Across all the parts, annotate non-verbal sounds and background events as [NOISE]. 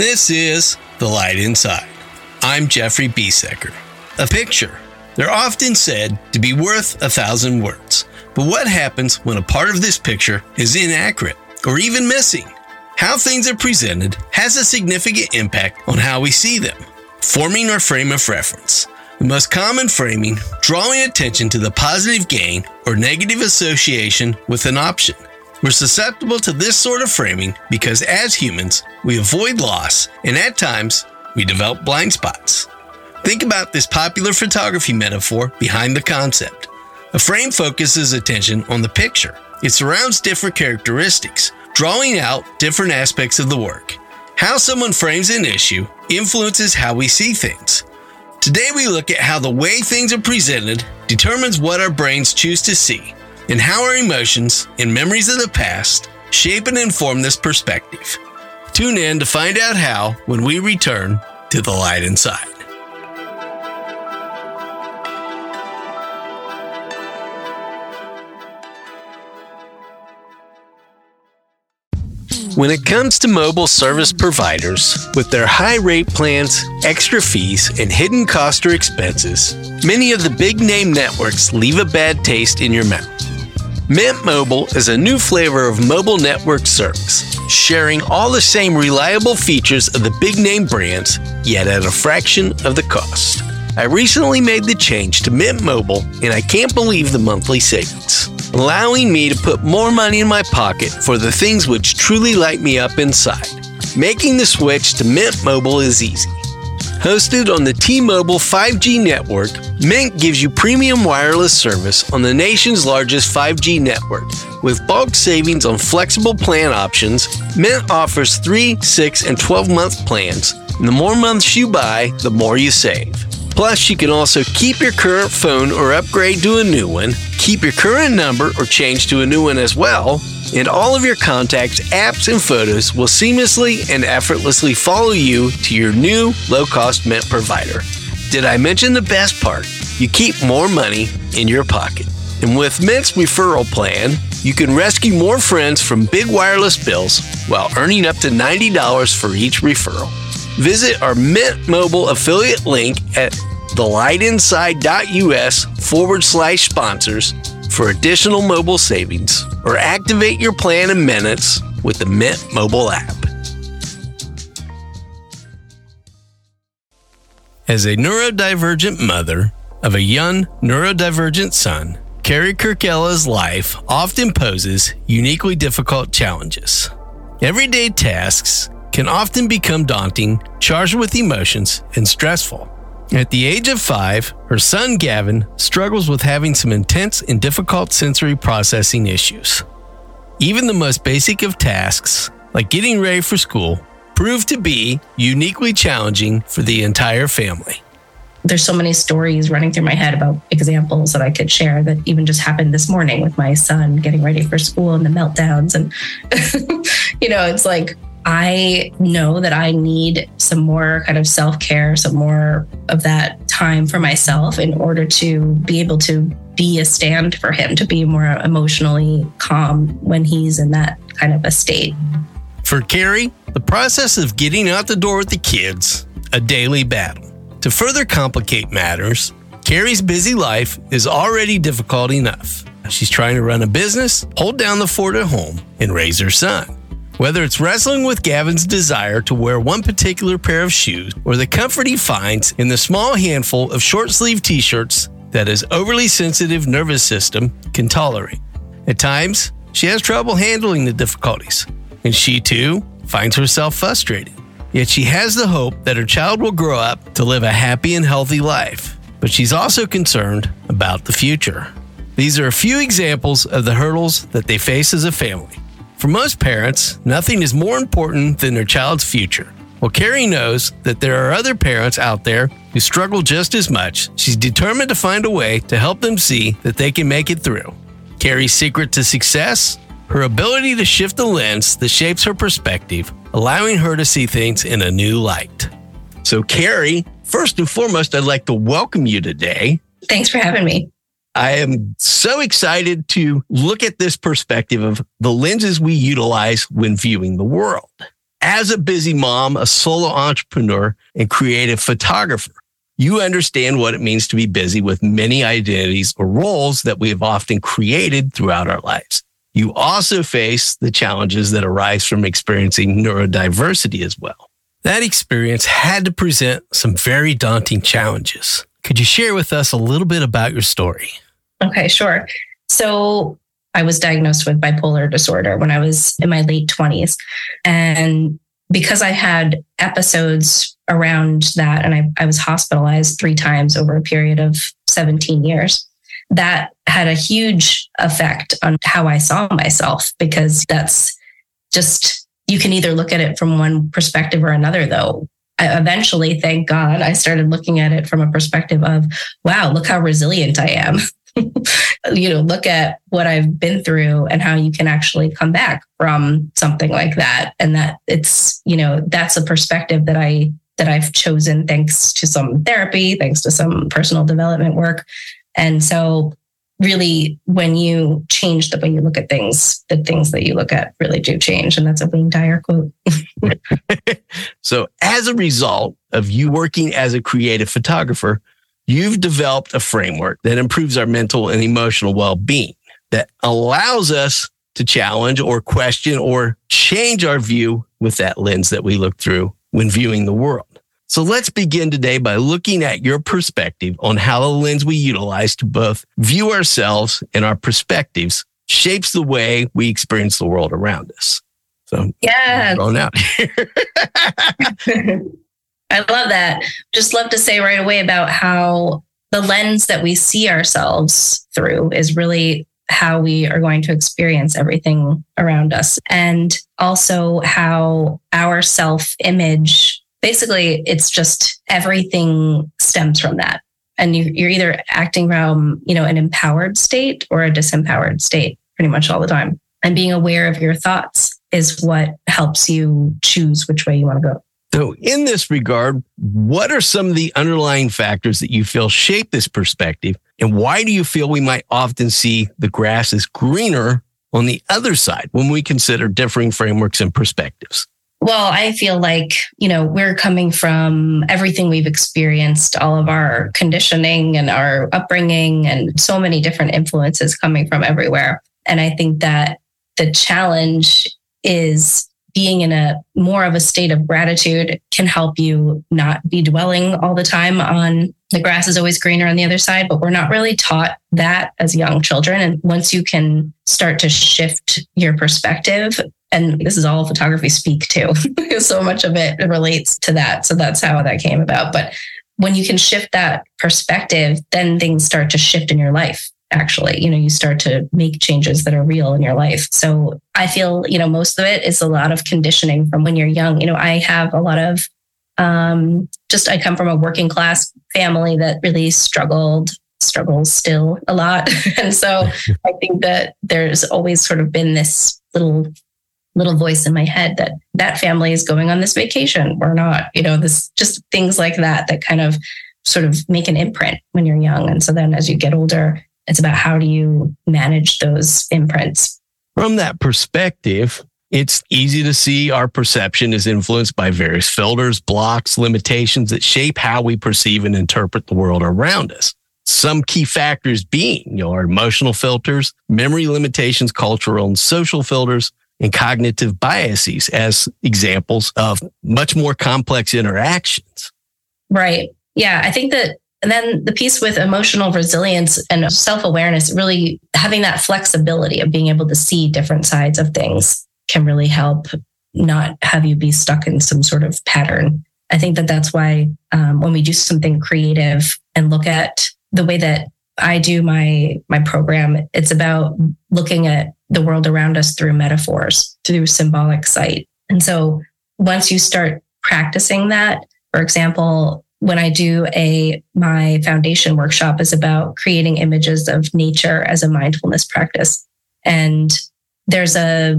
This is The Light Inside. I'm Jeffrey Besecker. A picture. They're often said to be worth a thousand words. But what happens when a part of this picture is inaccurate or even missing? How things are presented has a significant impact on how we see them. Forming our frame of reference. The most common framing, drawing attention to the positive gain or negative association with an option. We're susceptible to this sort of framing because as humans, we avoid loss and at times we develop blind spots. Think about this popular photography metaphor behind the concept. A frame focuses attention on the picture. It surrounds different characteristics, drawing out different aspects of the work. How someone frames an issue influences how we see things. Today, we look at how the way things are presented determines what our brains choose to see and how our emotions and memories of the past shape and inform this perspective. Tune in to find out how when we return to the light inside. When it comes to mobile service providers, with their high rate plans, extra fees, and hidden cost or expenses, many of the big name networks leave a bad taste in your mouth. Mint Mobile is a new flavor of mobile network service, sharing all the same reliable features of the big name brands, yet at a fraction of the cost. I recently made the change to Mint Mobile, and I can't believe the monthly savings, allowing me to put more money in my pocket for the things which truly light me up inside. Making the switch to Mint Mobile is easy. Hosted on the T Mobile 5G network, Mint gives you premium wireless service on the nation's largest 5G network. With bulk savings on flexible plan options, Mint offers 3, 6, and 12 month plans. And the more months you buy, the more you save. Plus, you can also keep your current phone or upgrade to a new one, keep your current number or change to a new one as well, and all of your contacts, apps, and photos will seamlessly and effortlessly follow you to your new low cost Mint provider. Did I mention the best part? You keep more money in your pocket. And with Mint's referral plan, you can rescue more friends from big wireless bills while earning up to $90 for each referral. Visit our Mint Mobile affiliate link at thelightinside.us forward slash sponsors for additional mobile savings or activate your plan in minutes with the Mint mobile app. As a neurodivergent mother of a young neurodivergent son, Carey Kirkella's life often poses uniquely difficult challenges. Everyday tasks can often become daunting, charged with emotions, and stressful. At the age of five, her son Gavin struggles with having some intense and difficult sensory processing issues. Even the most basic of tasks, like getting ready for school, prove to be uniquely challenging for the entire family. There's so many stories running through my head about examples that I could share that even just happened this morning with my son getting ready for school and the meltdowns. And, [LAUGHS] you know, it's like I know that I need some more kind of self care, some more of that time for myself in order to be able to be a stand for him, to be more emotionally calm when he's in that kind of a state. For Carey, the process of getting out the door with the kids, a daily battle. To further complicate matters, Carey's busy life is already difficult enough. She's trying to run a business, hold down the fort at home, and raise her son. Whether it's wrestling with Gavin's desire to wear one particular pair of shoes or the comfort he finds in the small handful of short sleeve t shirts that his overly sensitive nervous system can tolerate. At times, she has trouble handling the difficulties, and she too finds herself frustrated. Yet she has the hope that her child will grow up to live a happy and healthy life. But she's also concerned about the future. These are a few examples of the hurdles that they face as a family. For most parents, nothing is more important than their child's future. While Carey knows that there are other parents out there who struggle just as much, she's determined to find a way to help them see that they can make it through. Carey's secret to success? Her ability to shift the lens that shapes her perspective, allowing her to see things in a new light. So, Carey, first and foremost, I'd like to welcome you today. Thanks for having me. I am so excited to look at this perspective of the lenses we utilize when viewing the world. as a busy mom, a solo entrepreneur, and creative photographer, you understand what it means to be busy with many identities or roles that we have often created throughout our lives. You also face the challenges that arise from experiencing neurodiversity as well. That experience had to present some very daunting challenges. Could you share with us a little bit about your story? Okay, sure. So I was diagnosed with bipolar disorder when I was in my late 20s. And because I had episodes around that, and I, I was hospitalized three times over a period of 17 years, that had a huge effect on how I saw myself because that's just, you can either look at it from one perspective or another, though. Eventually, thank God, I started looking at it from a perspective of, wow, look how resilient I am. [LAUGHS] you know, look at what I've been through and how you can actually come back from something like that. And that it's, you know, that's a perspective that I that I've chosen thanks to some therapy, thanks to some personal development work. And so really when you change the way you look at things, the things that you look at really do change. And that's a Wayne Dyer quote. [LAUGHS] so as a result of you working as a creative photographer, you've developed a framework that improves our mental and emotional well-being that allows us to challenge or question or change our view with that lens that we look through when viewing the world. So let's begin today by looking at your perspective on how the lens we utilize to both view ourselves and our perspectives shapes the way we experience the world around us. So yeah, going out here. [LAUGHS] I love that. Just love to say right away about how the lens that we see ourselves through is really how we are going to experience everything around us. And also how our self image, basically, it's just everything stems from that. And you, are either acting from, you know, an empowered state or a disempowered state pretty much all the time. And being aware of your thoughts is what helps you choose which way you want to go. So, in this regard, what are some of the underlying factors that you feel shape this perspective? And why do you feel we might often see the grass is greener on the other side when we consider differing frameworks and perspectives? Well, I feel like, you know, we're coming from everything we've experienced, all of our conditioning and our upbringing, and so many different influences coming from everywhere. And I think that the challenge is being in a more of a state of gratitude can help you not be dwelling all the time on the grass is always greener on the other side, but we're not really taught that as young children. And once you can start to shift your perspective, and this is all photography speak too, because so much of it relates to that. So that's how that came about. But when you can shift that perspective, then things start to shift in your life actually you know you start to make changes that are real in your life so i feel you know most of it is a lot of conditioning from when you're young you know i have a lot of um, just i come from a working class family that really struggled struggles still a lot [LAUGHS] and so [LAUGHS] i think that there's always sort of been this little little voice in my head that that family is going on this vacation we're not you know this just things like that that kind of sort of make an imprint when you're young and so then as you get older it's about how do you manage those imprints. From that perspective, it's easy to see our perception is influenced by various filters, blocks, limitations that shape how we perceive and interpret the world around us. Some key factors being, you know, our emotional filters, memory limitations, cultural and social filters, and cognitive biases as examples of much more complex interactions. Right. Yeah. I think that and then the piece with emotional resilience and self awareness, really having that flexibility of being able to see different sides of things can really help not have you be stuck in some sort of pattern. I think that that's why um, when we do something creative and look at the way that I do my my program, it's about looking at the world around us through metaphors, through symbolic sight. And so once you start practicing that, for example, when I do a my foundation workshop is about creating images of nature as a mindfulness practice. And there's a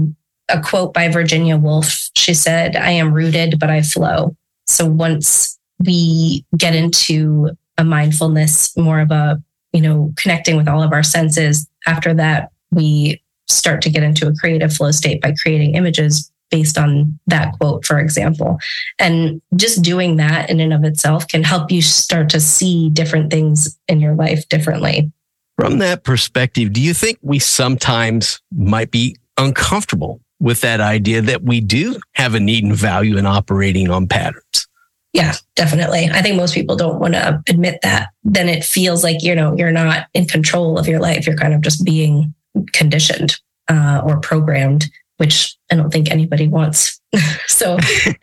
a quote by Virginia Woolf. She said, "I am rooted, but I flow." So once we get into a mindfulness, more of a you know connecting with all of our senses, after that we start to get into a creative flow state by creating images based on that quote, for example. And just doing that in and of itself can help you start to see different things in your life differently. From that perspective, do you think we sometimes might be uncomfortable with that idea that we do have a need and value in operating on patterns? Yeah, definitely. I think most people don't want to admit that. Then it feels like, you know, you're not in control of your life. You're kind of just being conditioned uh, or programmed, which I don't think anybody wants. [LAUGHS] so [LAUGHS]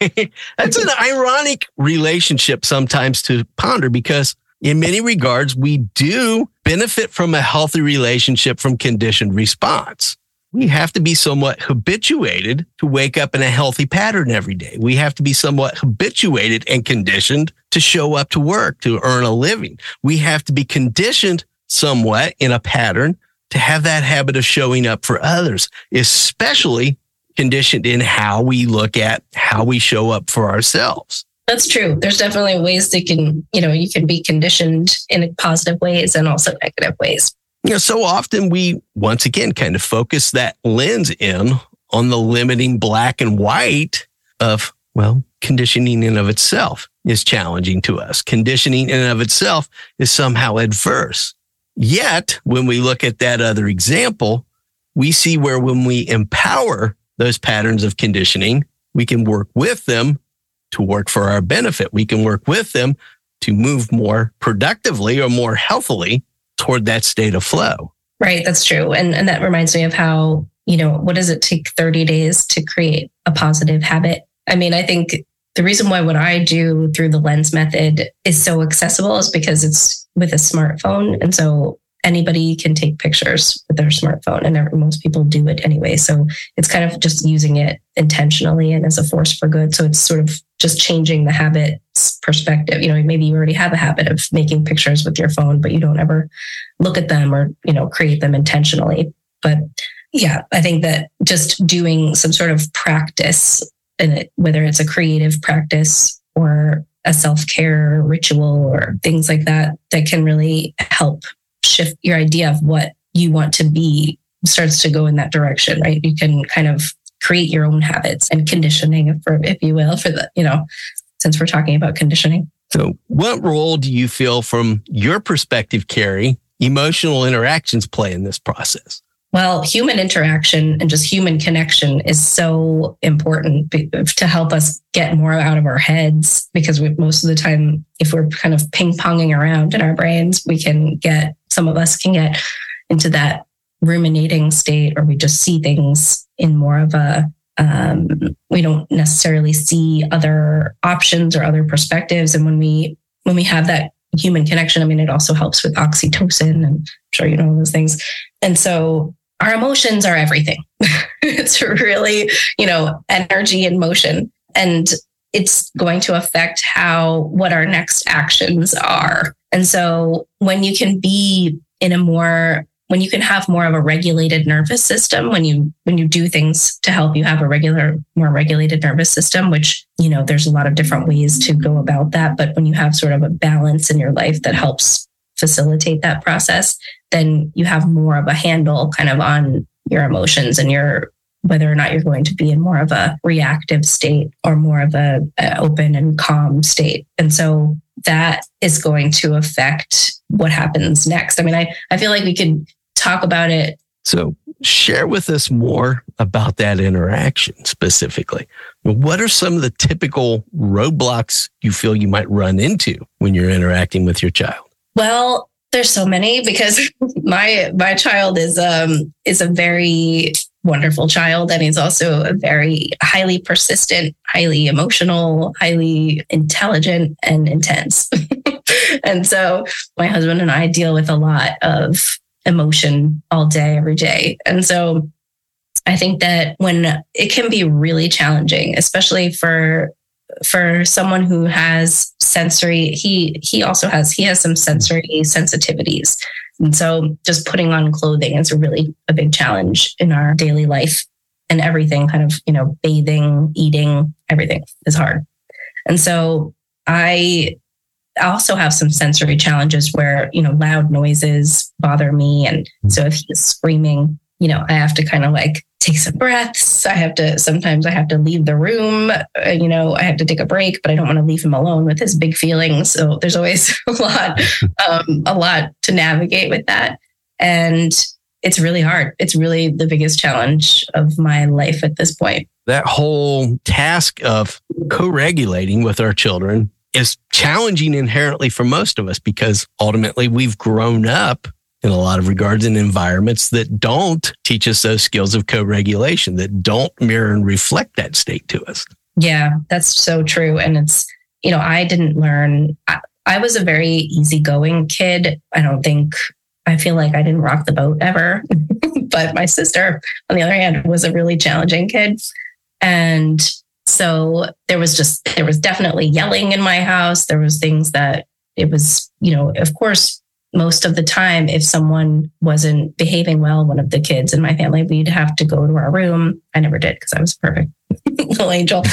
that's an ironic relationship sometimes to ponder because in many regards, we do benefit from a healthy relationship from conditioned response we have to be somewhat habituated to wake up in a healthy pattern every day. We have to be somewhat habituated and conditioned to show up to work, to earn a living. We have to be conditioned somewhat in a pattern to have that habit of showing up for others, especially conditioned in how we look at how we show up for ourselves. That's true. There's definitely ways that can, you know, you can be conditioned in positive ways and also negative ways. You know, so often we once again kind of focus that lens in on the limiting black and white of, well, conditioning in of itself is challenging to us. Conditioning in and of itself is somehow adverse. Yet, when we look at that other example, we see where when we empower those patterns of conditioning, we can work with them to work for our benefit. We can work with them to move more productively or more healthily toward that state of flow. Right. That's true. And, and that reminds me of how, you know, what does it take 30 days to create a positive habit? I mean, I think the reason why what I do through the lens method is so accessible is because it's with a smartphone. And so anybody can take pictures with their smartphone and most people do it anyway. So it's kind of just using it intentionally and as a force for good. So it's sort of just changing the habit perspective. You know, maybe you already have a habit of making pictures with your phone, but you don't ever look at them or, you know, create them intentionally. But yeah, I think that just doing some sort of practice in it, whether it's a creative practice or a self-care ritual or things like that, that can really help shift your idea of what you want to be starts to go in that direction, right? You can kind of create your own habits and conditioning, for, if you will, for the, you know, since we're talking about conditioning. So, what role do you feel from your perspective, Carey, emotional interactions play in this process? Well, human interaction and just human connection is so important to help us get more out of our heads because we, most of the time, if we're kind of ping ponging around in our brains, we can get, some of us can get into that ruminating state or we just see things in more of a um, we don't necessarily see other options or other perspectives. And when we when we have that human connection i mean it also helps with oxytocin and i'm sure you know those things. And so our emotions are everything. [LAUGHS] It's really you know energy and motion. And it's going to affect how what our next actions are. And so when you can be in a more when you can have more of a regulated nervous system when you when you do things to help you have a regular more regulated nervous system which you know there's a lot of different ways to go about that. But when you have sort of a balance in your life that helps facilitate that process then you have more of a handle kind of on your emotions and your whether or not you're going to be in more of a reactive state or more of a, a open and calm state and so that is going to affect what happens next. I mean, I, I feel like we could talk about it. So, share with us more about that interaction specifically. What are some of the typical roadblocks you feel you might run into when you're interacting with your child? Well, there's so many because [LAUGHS] my my child is um is a very wonderful child and he's also a very highly persistent, highly emotional, highly intelligent and intense. [LAUGHS] and so my husband and I deal with a lot of emotion all day, every day. And so I think that when it can be really challenging, especially for for someone who has sensory, he he also has he has some sensory sensitivities. And so just putting on clothing is really a big challenge in our daily life. And everything kind of, you know, bathing, eating, everything is hard. And so I also have some sensory challenges where, you know, loud noises bother me. And so if he's screaming, you know, I have to kind of like take some breaths. I have to, sometimes I have to leave the room. Uh, you know, I have to take a break, but I don't want to leave him alone with his big feelings. So there's always [LAUGHS] a lot, um, a lot to navigate with that. And it's really hard. It's really the biggest challenge of my life at this point. That whole task of co regulating with our children is challenging inherently for most of us because ultimately we've grown up in a lot of regards in environments that don't teach us those skills of co-regulation that don't mirror and reflect that state to us. Yeah that's so true. And it's you know i didn't learn I, I was a very easygoing kid. I don't think i feel like i didn't rock the boat ever [LAUGHS] but my sister on the other hand was a really challenging kid. And so there was just there was definitely yelling in my house. There was things that it was you know of course most of the time, if someone wasn't behaving well, one of the kids in my family, we'd have to go to our room. I never did because I was perfect [LAUGHS] little angel.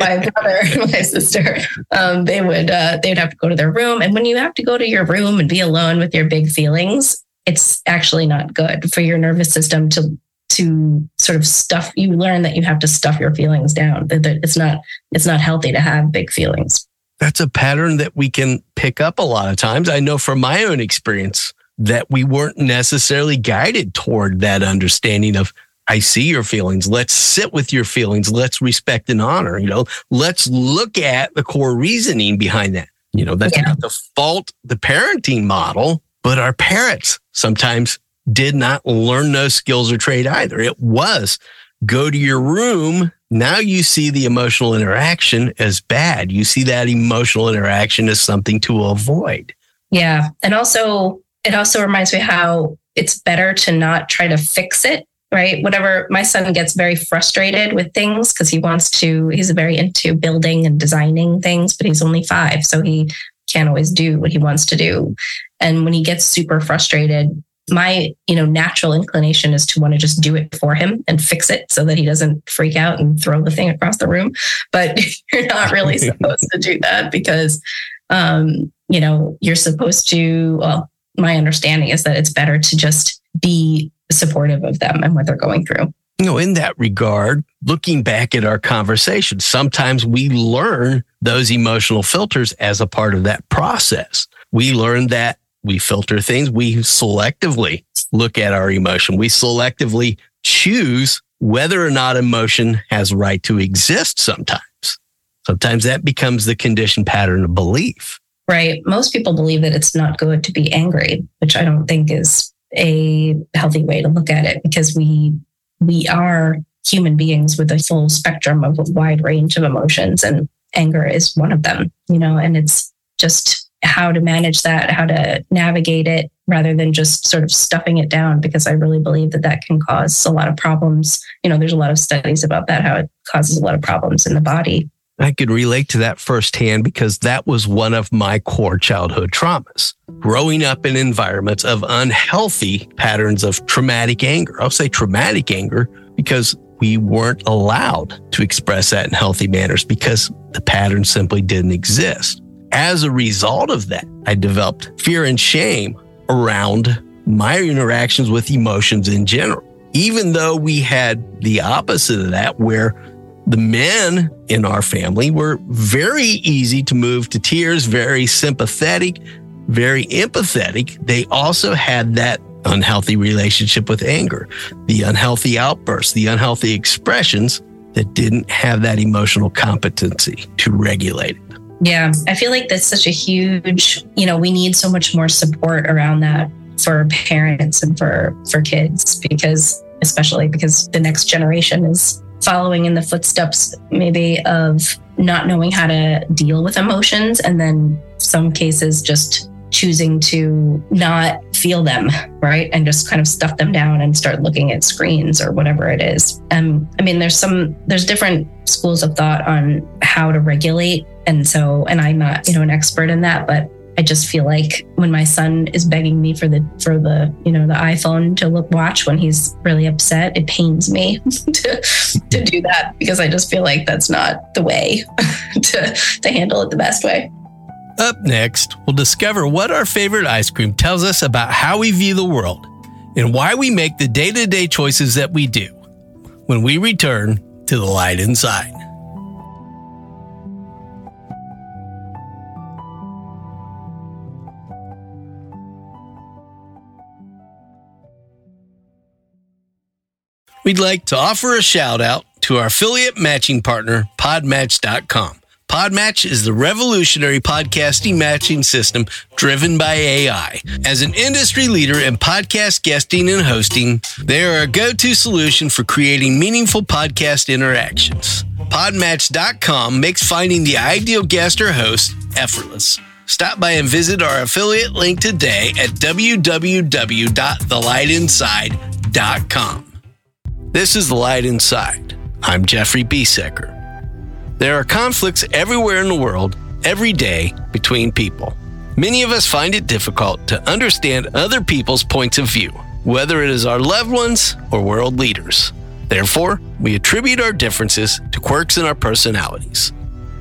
my brother [LAUGHS] my sister, um, they would uh, they would have to go to their room. And when you have to go to your room and be alone with your big feelings, it's actually not good for your nervous system to to sort of stuff. You learn that you have to stuff your feelings down. That it's not it's not healthy to have big feelings that's a pattern that we can pick up a lot of times. I know from my own experience that we weren't necessarily guided toward that understanding of, I see your feelings. Let's sit with your feelings. Let's respect and honor. You know, let's look at the core reasoning behind that. You know, that's yeah. not the fault, the parenting model, but our parents sometimes did not learn those skills or trade either. It was go to your room now you see the emotional interaction as bad. You see that emotional interaction as something to avoid. Yeah. And also, it also reminds me how it's better to not try to fix it, right? Whatever, my son gets very frustrated with things because he wants to, he's very into building and designing things, but he's only five. So he can't always do what he wants to do. And when he gets super frustrated, my you know natural inclination is to want to just do it for him and fix it so that he doesn't freak out and throw the thing across the room but [LAUGHS] you're not really [LAUGHS] supposed to do that because um you know you're supposed to well my understanding is that it's better to just be supportive of them and what they're going through you know, in that regard, looking back at our conversation, sometimes we learn those emotional filters as a part of that process. We learn that we filter things. We selectively look at our emotion. We selectively choose whether or not emotion has right to exist sometimes. Sometimes that becomes the conditioned pattern of belief. Right. Most people believe that it's not good to be angry, which I don't think is a healthy way to look at it because we we are human beings with a full spectrum of a wide range of emotions and anger is one of them, you know, and it's just how to manage that, how to navigate it rather than just sort of stuffing it down because I really believe that that can cause a lot of problems. You know, there's a lot of studies about that, how it causes a lot of problems in the body. I could relate to that firsthand because that was one of my core childhood traumas. Growing up in environments of unhealthy patterns of traumatic anger. I'll say traumatic anger because we weren't allowed to express that in healthy manners because the pattern simply didn't exist as a result of that, I developed fear and shame around my interactions with emotions in general. Even though we had the opposite of that, where the men in our family were very easy to move to tears, very sympathetic, very empathetic. They also had that unhealthy relationship with anger, the unhealthy outbursts, the unhealthy expressions that didn't have that emotional competency to regulate it. Yeah, I feel like that's such a huge, you know, we need so much more support around that for parents and for for kids because especially because the next generation is following in the footsteps maybe of not knowing how to deal with emotions and then some cases just choosing to not feel them, right? And just kind of stuff them down and start looking at screens or whatever it is. Um, I mean, there's some, there's different schools of thought on how to regulate. And so, and I'm not, you know, an expert in that, but I just feel like when my son is begging me for the for the you know the iPhone to look watch when he's really upset, it pains me [LAUGHS] to to do that because I just feel like that's not the way [LAUGHS] to to handle it the best way. Up next, we'll discover what our favorite ice cream tells us about how we view the world. and why we make the day to day choices that we do when we return to the light inside. We'd like to offer a shout out to our affiliate matching partner, Podmatch.com. Podmatch is the revolutionary podcasting matching system driven by AI. As an industry leader in podcast guesting and hosting, they are a go to solution for creating meaningful podcast interactions. Podmatch.com makes finding the ideal guest or host effortless. Stop by and visit our affiliate link today at www.thelightinside.com. This is The Light Inside. I'm Jeffrey Besecker. There are conflicts everywhere in the world, every day, between people. Many of us find it difficult to understand other people's points of view, whether it is our loved ones or world leaders. Therefore, we attribute our differences to quirks in our personalities.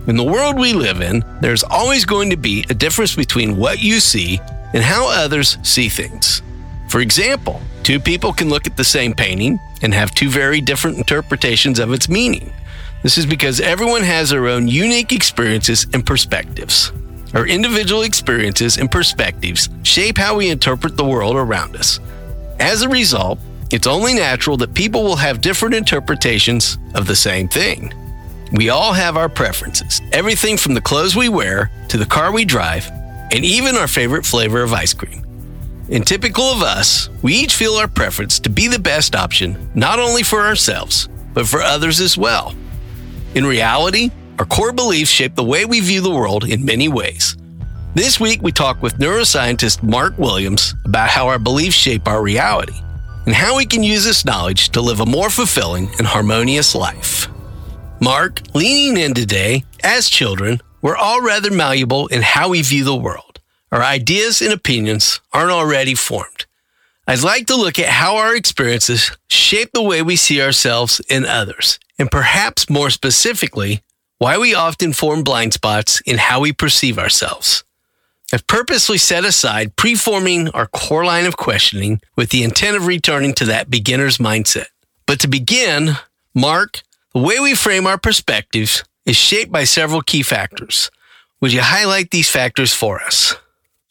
In the world we live in, there's always going to be a difference between what you see and how others see things. For example, two people can look at the same painting and have two very different interpretations of its meaning. This is because everyone has their own unique experiences and perspectives. Our individual experiences and perspectives shape how we interpret the world around us. As a result, it's only natural that people will have different interpretations of the same thing. We all have our preferences, everything from the clothes we wear to the car we drive, and even our favorite flavor of ice cream. And typical of us, we each feel our preference to be the best option, not only for ourselves, but for others as well. In reality, our core beliefs shape the way we view the world in many ways. This week, we talk with neuroscientist Mark Williams about how our beliefs shape our reality and how we can use this knowledge to live a more fulfilling and harmonious life. Mark, leaning in today, as children, we're all rather malleable in how we view the world. Our ideas and opinions aren't already formed. I'd like to look at how our experiences shape the way we see ourselves and others and perhaps more specifically, why we often form blind spots in how we perceive ourselves. I've purposely set aside preforming our core line of questioning with the intent of returning to that beginner's mindset. But to begin, Mark, the way we frame our perspectives is shaped by several key factors. Would you highlight these factors for us?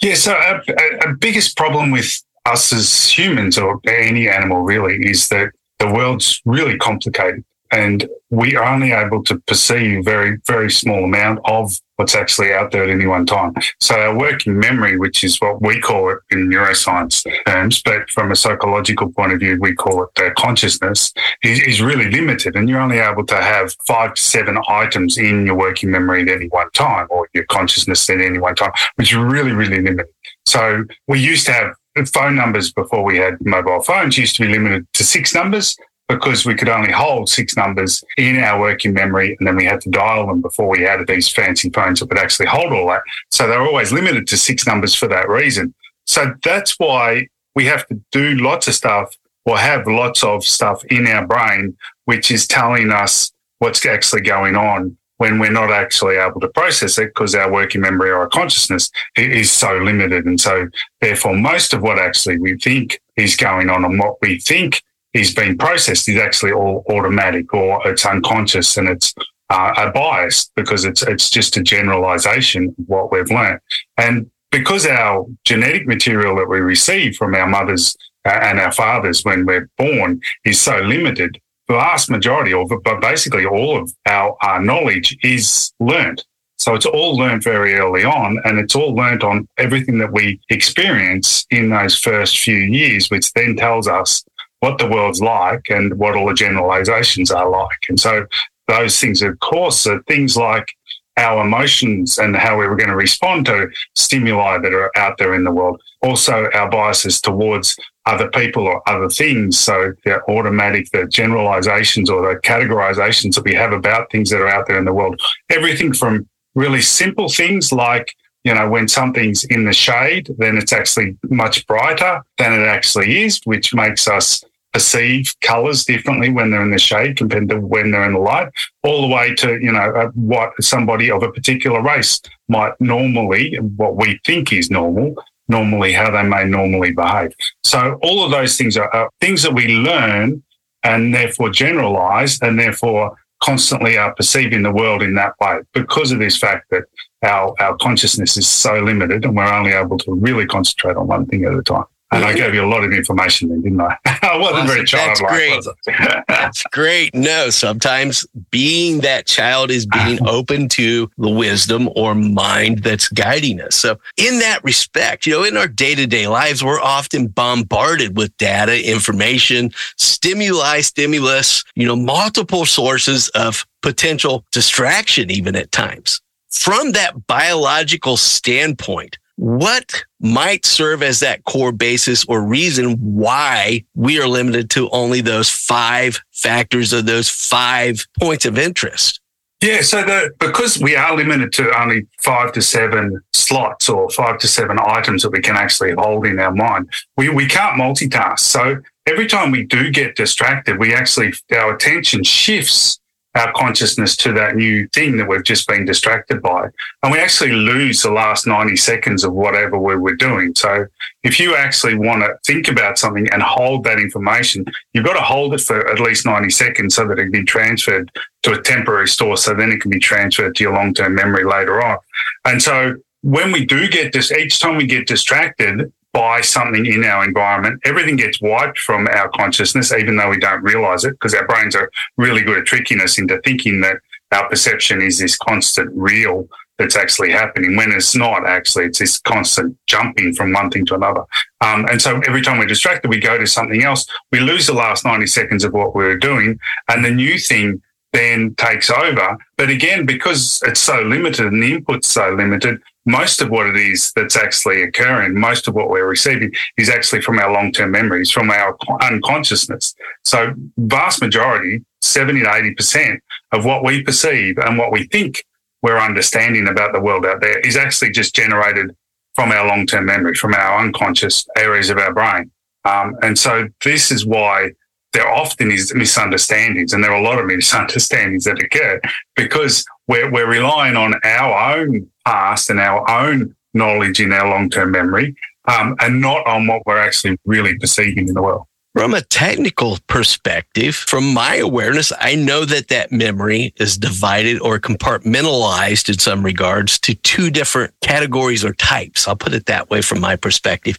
Yeah, so our, biggest problem with us as humans or any animal really is that the world's really complicated and we are only able to perceive very, very small amount of what's actually out there at any one time. So our working memory, which is what we call it in neuroscience terms, but from a psychological point of view, we call it uh, consciousness, is, is really limited. And you're only able to have five to seven items in your working memory at any one time, or your consciousness at any one time, which is really, really limited. So we used to have phone numbers before we had mobile phones used to be limited to six numbers because we could only hold six numbers in our working memory and then we had to dial them before we had these fancy phones that would actually hold all that. So they're always limited to six numbers for that reason. So that's why we have to do lots of stuff or have lots of stuff in our brain, which is telling us what's actually going on when we're not actually able to process it because our working memory or our consciousness is so limited. And so therefore most of what actually we think is going on and what we think is being processed is actually all automatic or it's unconscious and it's uh, a bias because it's it's just a generalization of what we've learned. And because our genetic material that we receive from our mothers uh, and our fathers when we're born is so limited, the vast majority of it, but basically all of our, our knowledge is learned. So it's all learned very early on and it's all learned on everything that we experience in those first few years, which then tells us what the world's like and what all the generalizations are like. And so those things, of course, are things like our emotions and how we were going to respond to stimuli that are out there in the world. Also, our biases towards other people or other things. So the automatic, the generalizations or the categorizations that we have about things that are out there in the world. Everything from really simple things like you know, when something's in the shade, then it's actually much brighter than it actually is, which makes us perceive colors differently when they're in the shade compared to when they're in the light, all the way to, you know, uh, what somebody of a particular race might normally, what we think is normal, normally, how they may normally behave. So all of those things are, are things that we learn and therefore generalize and therefore constantly are perceiving the world in that way because of this fact that our, our consciousness is so limited and we're only able to really concentrate on one thing at a time. And I gave you a lot of information then, didn't I? [LAUGHS] I wasn't very childlike. That's great. [LAUGHS] That's great. No, sometimes being that child is being [LAUGHS] open to the wisdom or mind that's guiding us. So in that respect, you know, in our day to day lives, we're often bombarded with data, information, stimuli, stimulus, you know, multiple sources of potential distraction, even at times. From that biological standpoint, what might serve as that core basis or reason why we are limited to only those five factors or those five points of interest? Yeah, so the, because we are limited to only five to seven slots or five to seven items that we can actually hold in our mind, we, we can't multitask. So every time we do get distracted, we actually, our attention shifts our consciousness to that new thing that we've just been distracted by. And we actually lose the last 90 seconds of whatever we were doing. So if you actually want to think about something and hold that information, you've got to hold it for at least 90 seconds so that it can be transferred to a temporary store. So then it can be transferred to your long term memory later on. And so when we do get this, each time we get distracted, by something in our environment, everything gets wiped from our consciousness, even though we don't realize it, because our brains are really good at tricking us into thinking that our perception is this constant real that's actually happening when it's not actually it's this constant jumping from one thing to another. Um, and so every time we're distracted we go to something else. We lose the last 90 seconds of what we were doing and the new thing then takes over. But again because it's so limited and the input's so limited most of what it is that's actually occurring, most of what we're receiving is actually from our long-term memories, from our unconsciousness. So vast majority, 70 to 80% of what we perceive and what we think we're understanding about the world out there is actually just generated from our long-term memory, from our unconscious areas of our brain. Um, and so this is why there often is misunderstandings, and there are a lot of misunderstandings that occur because we're, we're relying on our own past and our own knowledge in our long term memory, um, and not on what we're actually really perceiving in the world. From a technical perspective, from my awareness, I know that that memory is divided or compartmentalized in some regards to two different categories or types. I'll put it that way from my perspective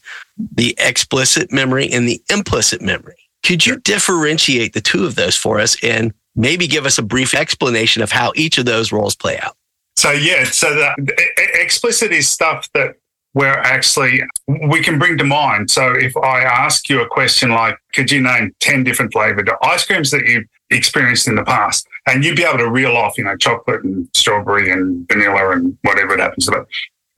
the explicit memory and the implicit memory. Could you differentiate the two of those for us and maybe give us a brief explanation of how each of those roles play out? So yeah, so the explicit is stuff that we're actually we can bring to mind. So if I ask you a question like, could you name 10 different flavored ice creams that you've experienced in the past? And you'd be able to reel off, you know, chocolate and strawberry and vanilla and whatever it happens to be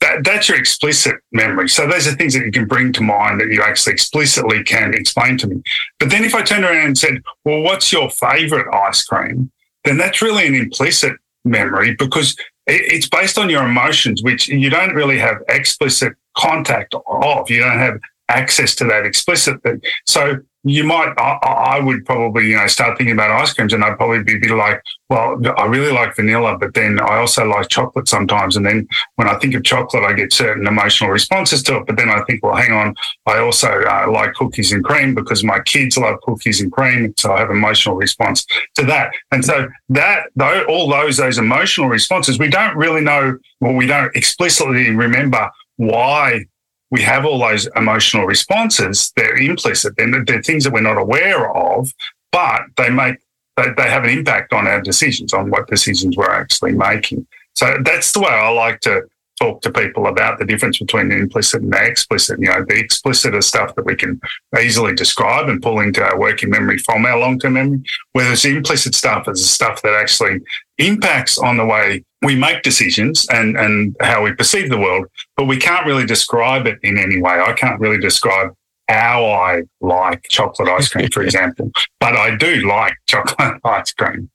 that, that's your explicit memory. So those are things that you can bring to mind that you actually explicitly can explain to me. But then if I turned around and said, well, what's your favorite ice cream? Then that's really an implicit memory because it's based on your emotions, which you don't really have explicit contact of. You don't have access to that explicitly. So you might, I, I, would probably, you know, start thinking about ice creams and I'd probably be, be like, well, I really like vanilla, but then I also like chocolate sometimes. And then when I think of chocolate, I get certain emotional responses to it. But then I think, well, hang on, I also uh, like cookies and cream because my kids love cookies and cream. So I have emotional response to that. And so that, though, all those, those emotional responses, we don't really know, well, we don't explicitly remember why we have all those emotional responses. They're implicit. They're, they're things that we're not aware of, but they make they, they have an impact on our decisions, on what decisions we're actually making. So that's the way I like to talk to people about the difference between the implicit and the explicit. You know, the explicit is stuff that we can easily describe and pull into our working memory from our long term memory, whereas the implicit stuff is the stuff that actually impacts on the way we make decisions and, and how we perceive the world, but we can't really describe it in any way. I can't really describe how I like chocolate ice cream, for [LAUGHS] example, but I do like chocolate [LAUGHS] ice cream.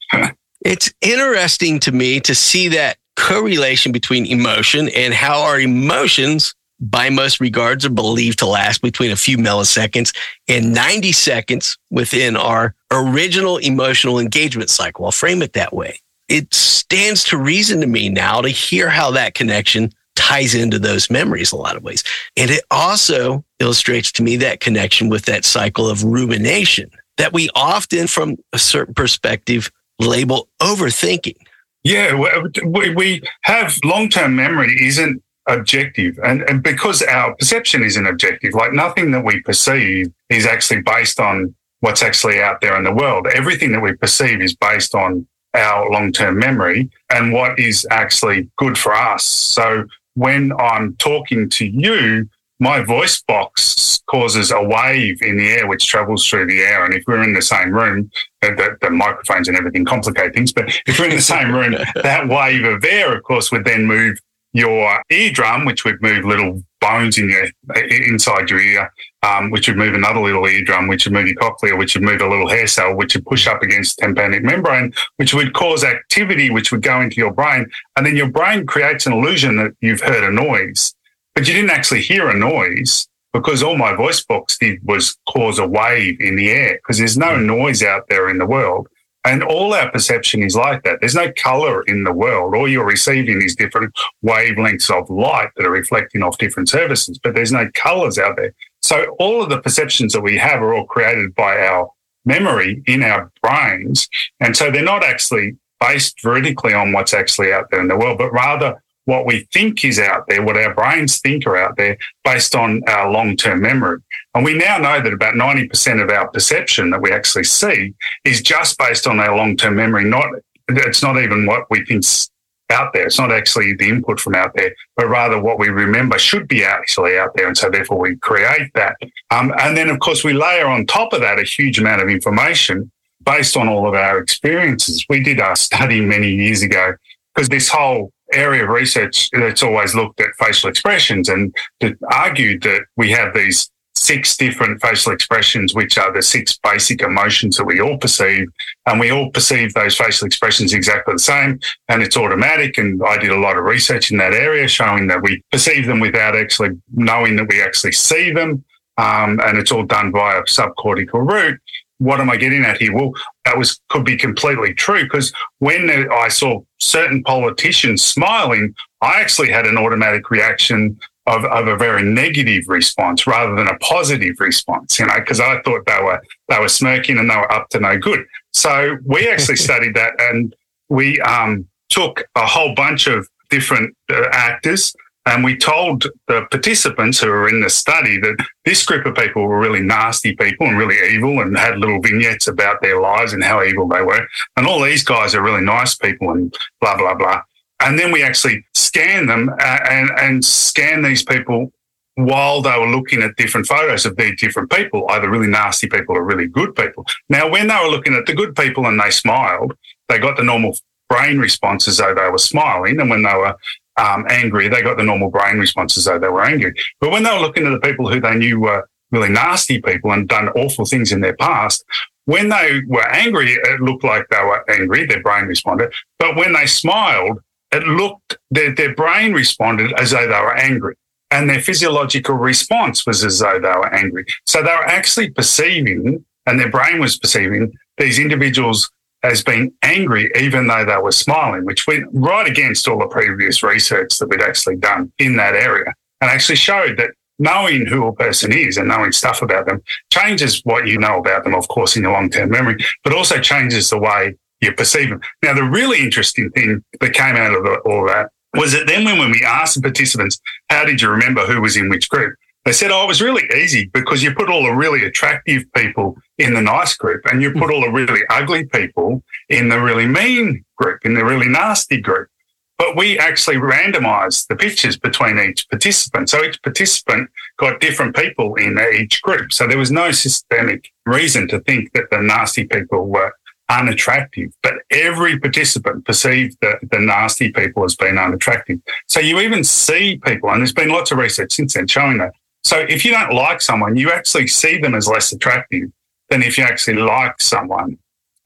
it's interesting to me to see that correlation between emotion and how our emotions, by most regards, are believed to last between a few milliseconds and 90 seconds within our original emotional engagement cycle. I'll frame it that way. It stands to reason to me now to hear how that connection ties into those memories a lot of ways. And it also illustrates to me that connection with that cycle of rumination that we often, from a certain perspective, label overthinking. Yeah, we, we have long term memory isn't objective. And, and because our perception isn't objective, like nothing that we perceive is actually based on what's actually out there in the world. Everything that we perceive is based on our long term memory and what is actually good for us. So when I'm talking to you, my voice box causes a wave in the air which travels through the air. And if we're in the same room, the, the, microphones and everything complicate things. But if we're in the same room, [LAUGHS] that wave of air, of course, would then move your eardrum, which would move little bones in your inside your ear, um, which would move another little eardrum, which would move your cochlea, which would move a little hair cell, which would push up against the tympanic membrane, which would cause activity, which would go into your brain. And then your brain creates an illusion that you've heard a noise, but you didn't actually hear a noise because all my voice box did was cause a wave in the air because there's no hmm. noise out there in the world. And all our perception is like that. There's no color in the world. All you're receiving is different wavelengths of light that are reflecting off different surfaces, but there's no colors out there. So all of the perceptions that we have are all created by our memory in our brains. And so they're not actually based veridically on what's actually out there in the world, but rather what we think is out there, what our brains think are out there based on our long term memory. And we now know that about 90% of our perception that we actually see is just based on our long term memory. Not, it's not even what we think's out there. It's not actually the input from out there, but rather what we remember should be actually out there. And so therefore we create that. Um, and then of course we layer on top of that a huge amount of information based on all of our experiences. We did a [LAUGHS] study many years ago because this whole area of research that's always looked at facial expressions and argued that we have these six different facial expressions, which are the six basic emotions that we all perceive. And we all perceive those facial expressions exactly the same. And it's automatic. And I did a lot of research in that area showing that we perceive them without actually knowing that we actually see them. Um, and it's all done via subcortical route what am I getting at here? Well, that was could be completely true because when I saw certain politicians smiling, I actually had an automatic reaction of, of a very negative response rather than a positive response, you know, because I thought they were they were smirking and they were up to no good. So we [LAUGHS] actually studied that and we um, took a whole bunch of different uh, actors and we told the participants who were in the study that this group of people were really nasty people and really evil and had little vignettes about their lives and how evil they were. And all these guys are really nice people and blah, blah, blah. And then we actually scanned them uh, and, and scan these people while they were looking at different photos of these different people, either really nasty people or really good people. Now, when they were looking at the good people and they smiled, they got the normal brain responses though they were smiling. And when they were um, angry, they got the normal brain responses as though they were angry. But when they were looking at the people who they knew were really nasty people and done awful things in their past, when they were angry, it looked like they were angry, their brain responded. But when they smiled, it looked, their, their brain responded as though they were angry. And their physiological response was as though they were angry. So they were actually perceiving, and their brain was perceiving these individuals as being angry, even though they were smiling, which went right against all the previous research that we'd actually done in that area and actually showed that knowing who a person is and knowing stuff about them changes what you know about them, of course, in your long term memory, but also changes the way you perceive them. Now, the really interesting thing that came out of all that was that then when we asked the participants, how did you remember who was in which group? They said, oh, it was really easy because you put all the really attractive people in the nice group and you hmm. put all the really ugly people in the really mean group, in the really nasty group. But we actually randomized the pictures between each participant. So each participant got different people in each group. So there was no systemic reason to think that the nasty people were unattractive, but every participant perceived the, the nasty people as being unattractive. So you even see people, and there's been lots of research since then showing that so if you don't like someone, you actually see them as less attractive than if you actually like someone.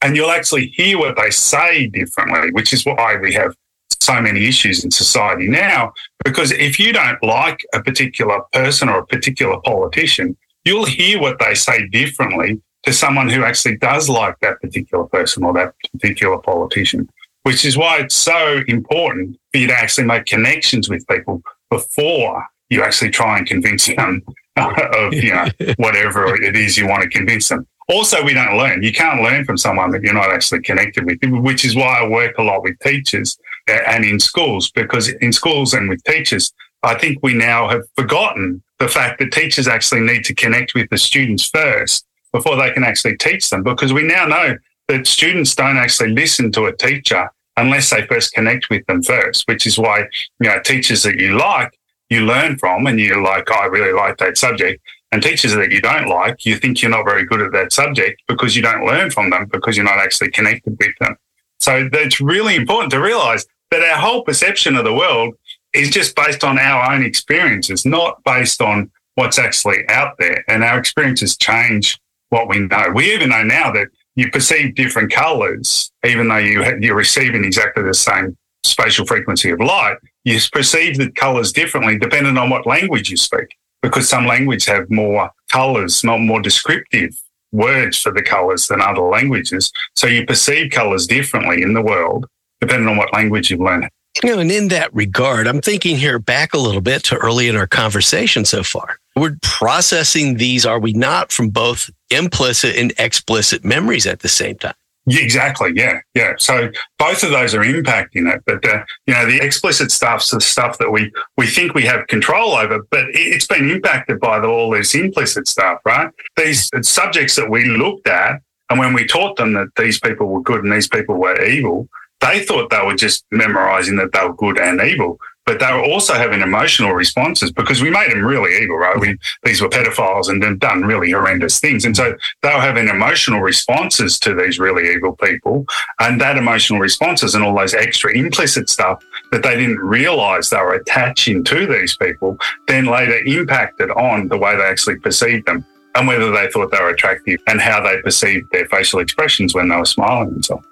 And you'll actually hear what they say differently, which is why we have so many issues in society now. Because if you don't like a particular person or a particular politician, you'll hear what they say differently to someone who actually does like that particular person or that particular politician, which is why it's so important for you to actually make connections with people before you actually try and convince them [LAUGHS] of you know whatever it is you want to convince them. Also, we don't learn. You can't learn from someone that you're not actually connected with, which is why I work a lot with teachers uh, and in schools, because in schools and with teachers, I think we now have forgotten the fact that teachers actually need to connect with the students first before they can actually teach them, because we now know that students don't actually listen to a teacher unless they first connect with them first, which is why, you know, teachers that you like, you learn from and you're like, oh, I really like that subject. And teachers that you don't like, you think you're not very good at that subject because you don't learn from them because you're not actually connected with them. So it's really important to realize that our whole perception of the world is just based on our own experiences, not based on what's actually out there. And our experiences change what we know. We even know now that you perceive different colors, even though you, you're receiving exactly the same spatial frequency of light, you perceive the colors differently depending on what language you speak, because some languages have more colors, not more descriptive words for the colors than other languages. So you perceive colors differently in the world depending on what language you've learned. You know, and in that regard, I'm thinking here back a little bit to early in our conversation so far. We're processing these, are we not, from both implicit and explicit memories at the same time? Yeah, exactly. Yeah. Yeah. So both of those are impacting it. But, uh, you know, the explicit stuff's the stuff that we, we think we have control over, but it's been impacted by the, all this implicit stuff, right? These subjects that we looked at, and when we taught them that these people were good and these people were evil, they thought they were just memorizing that they were good and evil but they were also having emotional responses because we made them really evil, right? We, these were pedophiles and then done really horrendous things. And so they were having emotional responses to these really evil people. And that emotional responses and all those extra implicit stuff that they didn't realize they were attaching to these people then later impacted on the way they actually perceived them and whether they thought they were attractive and how they perceived their facial expressions when they were smiling and so on.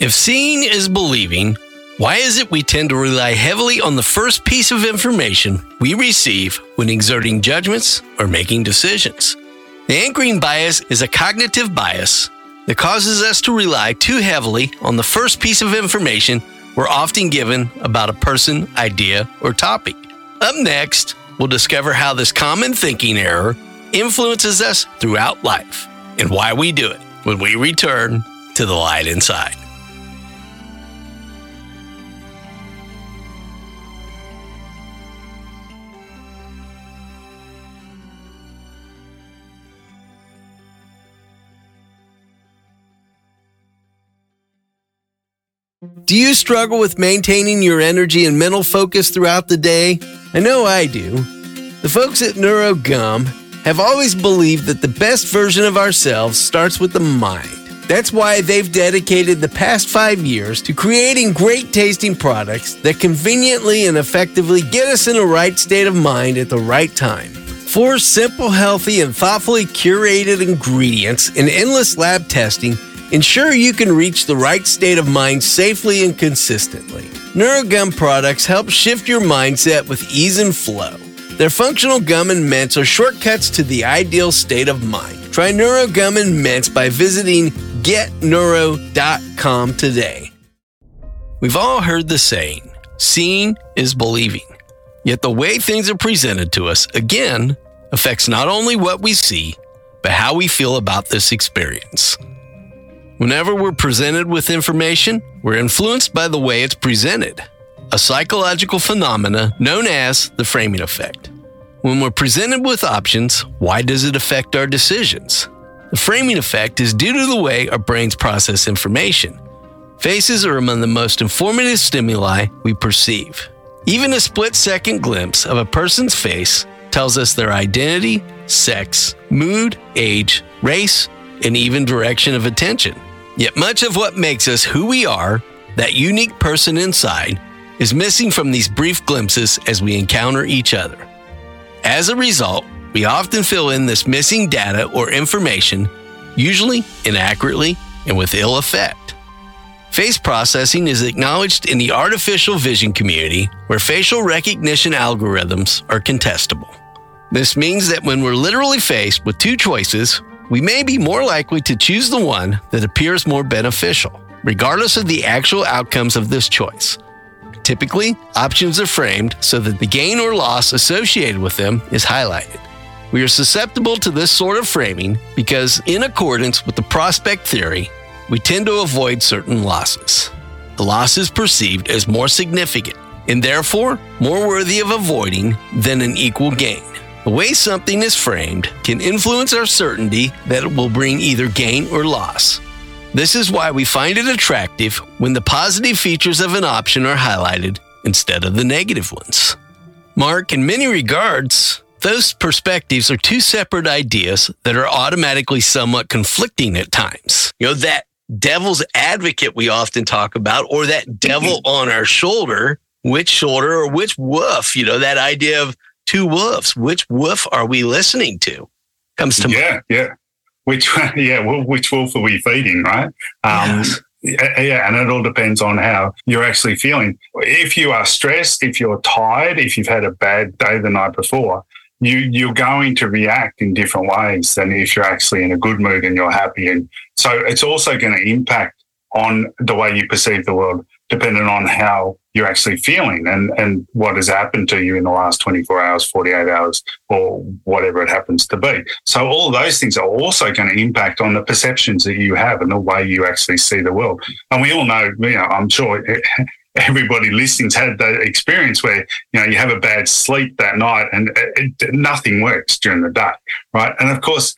If seeing is believing, why is it we tend to rely heavily on the first piece of information we receive when exerting judgments or making decisions? The anchoring bias is a cognitive bias that causes us to rely too heavily on the first piece of information we're often given about a person, idea, or topic. Up next, we'll discover how this common thinking error influences us throughout life and why we do it when we return to the light inside. Do you struggle with maintaining your energy and mental focus throughout the day? I know I do. The folks at NeuroGum have always believed that the best version of ourselves starts with the mind. That's why they've dedicated the past five years to creating great tasting products that conveniently and effectively get us in a right state of mind at the right time. Four simple, healthy, and thoughtfully curated ingredients and endless lab testing Ensure you can reach the right state of mind safely and consistently. NeuroGum products help shift your mindset with ease and flow. Their functional gum and mints are shortcuts to the ideal state of mind. Try NeuroGum and mints by visiting getneuro.com today. We've all heard the saying, seeing is believing. Yet the way things are presented to us, again, affects not only what we see, but how we feel about this experience. Whenever we're presented with information, we're influenced by the way it's presented, a psychological phenomena known as the framing effect. When we're presented with options, why does it affect our decisions? The framing effect is due to the way our brains process information. Faces are among the most informative stimuli we perceive. Even a split second glimpse of a person's face tells us their identity, sex, mood, age, race, and even direction of attention. Yet much of what makes us who we are, that unique person inside, is missing from these brief glimpses as we encounter each other. As a result, we often fill in this missing data or information, usually inaccurately and with ill effect. Face processing is acknowledged in the artificial vision community where facial recognition algorithms are contestable. This means that when we're literally faced with two choices, we may be more likely to choose the one that appears more beneficial, regardless of the actual outcomes of this choice. Typically, options are framed so that the gain or loss associated with them is highlighted. We are susceptible to this sort of framing because, in accordance with the prospect theory, we tend to avoid certain losses. A loss is perceived as more significant and therefore more worthy of avoiding than an equal gain. The way something is framed can influence our certainty that it will bring either gain or loss. This is why we find it attractive when the positive features of an option are highlighted instead of the negative ones. Mark, in many regards, those perspectives are two separate ideas that are automatically somewhat conflicting at times. You know, that devil's advocate we often talk about, or that devil mm-hmm. on our shoulder, which shoulder or which woof, you know, that idea of two woofs, which woof are we listening to? Comes to yeah, mind. yeah. Which [LAUGHS] yeah, well, which wolf are we feeding, right? Um, yes. Yeah, and it all depends on how you're actually feeling. If you are stressed, if you're tired, if you've had a bad day the night before, you you're going to react in different ways than if you're actually in a good mood and you're happy. And so it's also going to impact on the way you perceive the world, depending on how you're actually feeling and, and what has happened to you in the last 24 hours, 48 hours, or whatever it happens to be. So all those things are also going to impact on the perceptions that you have and the way you actually see the world. And we all know, you know, I'm sure [LAUGHS] everybody listening's had that experience where you know you have a bad sleep that night and it, it, nothing works during the day, right? And of course,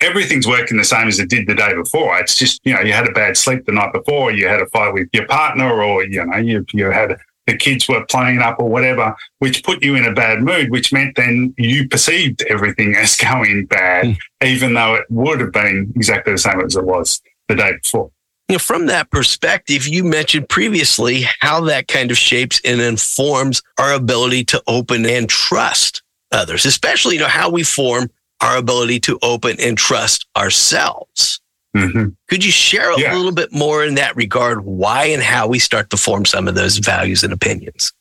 everything's working the same as it did the day before. It's just you know you had a bad sleep the night before, you had a fight with your partner, or you know you you had the kids were playing up or whatever, which put you in a bad mood, which meant then you perceived everything [LAUGHS] as going bad, mm. even though it would have been exactly the same as it was the day before. You know, from that perspective, you mentioned previously how that kind of shapes and informs our ability to open and trust others, especially you know how we form our ability to open and trust ourselves. Mm-hmm. Could you share a yeah. little bit more in that regard, why and how we start to form some of those values and opinions?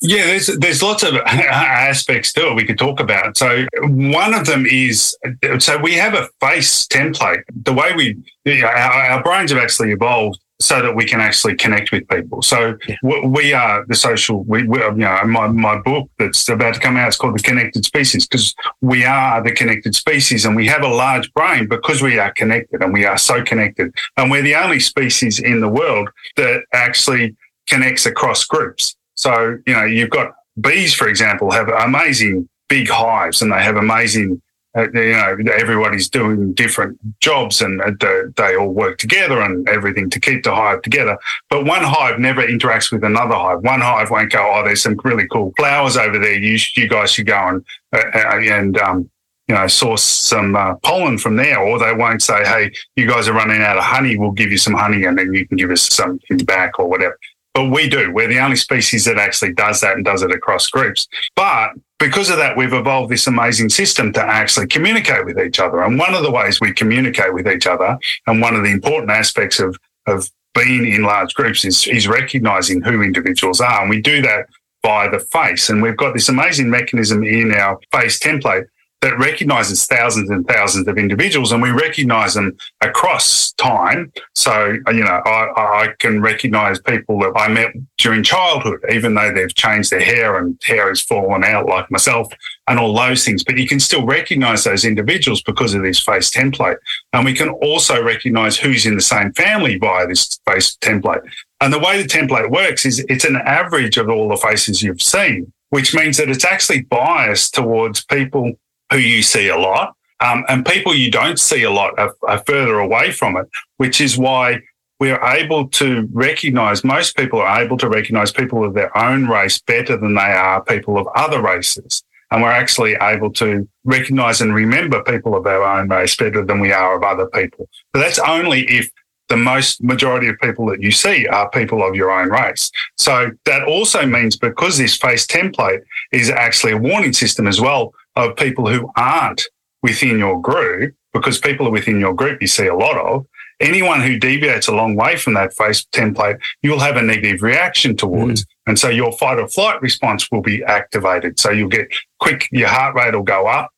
Yeah, there's there's lots of [LAUGHS] aspects to it we could talk about. So one of them is so we have a face template. The way we our, our brains have actually evolved so that we can actually connect with people. So yeah. we are the social. We, we, you know, my my book that's about to come out is called The Connected Species because we are the connected species, and we have a large brain because we are connected, and we are so connected, and we're the only species in the world that actually connects across groups. So, you know, you've got bees, for example, have amazing big hives and they have amazing, you know, everybody's doing different jobs and uh, they all work together and everything to keep the hive together. But one hive never interacts with another hive. One hive won't go, oh, there's some really cool flowers over there. You, you guys should go and, uh, uh and, um, you know, source some uh, pollen from there, or they won't say, "Hey, you guys are running out of honey. We'll give you some honey, and then you can give us something back, or whatever." But we do. We're the only species that actually does that and does it across groups. But because of that, we've evolved this amazing system to actually communicate with each other. And one of the ways we communicate with each other, and one of the important aspects of, of being in large groups is, is recognizing who individuals are. And we do that by the face. And we've got this amazing mechanism in our face template that recognizes thousands and thousands of individuals and we recognize them across time. So, you know, I, I, can recognize people that I met during childhood, even though they've changed their hair and hair has fallen out like myself and all those things. But you can still recognize those individuals because of this face template. And we can also recognize who's in the same family via this face template. And the way the template works is it's an average of all the faces you've seen, which means that it's actually biased towards people who you see a lot. Um, and people you don't see a lot are, are further away from it, which is why we're able to recognize, most people are able to recognize people of their own race better than they are people of other races. And we're actually able to recognize and remember people of our own race better than we are of other people. But that's only if the most majority of people that you see are people of your own race. So that also means because this face template is actually a warning system as well of people who aren't within your group, because people are within your group you see a lot of, anyone who deviates a long way from that face template, you'll have a negative reaction towards. Mm. And so your fight or flight response will be activated. So you'll get quick, your heart rate will go up,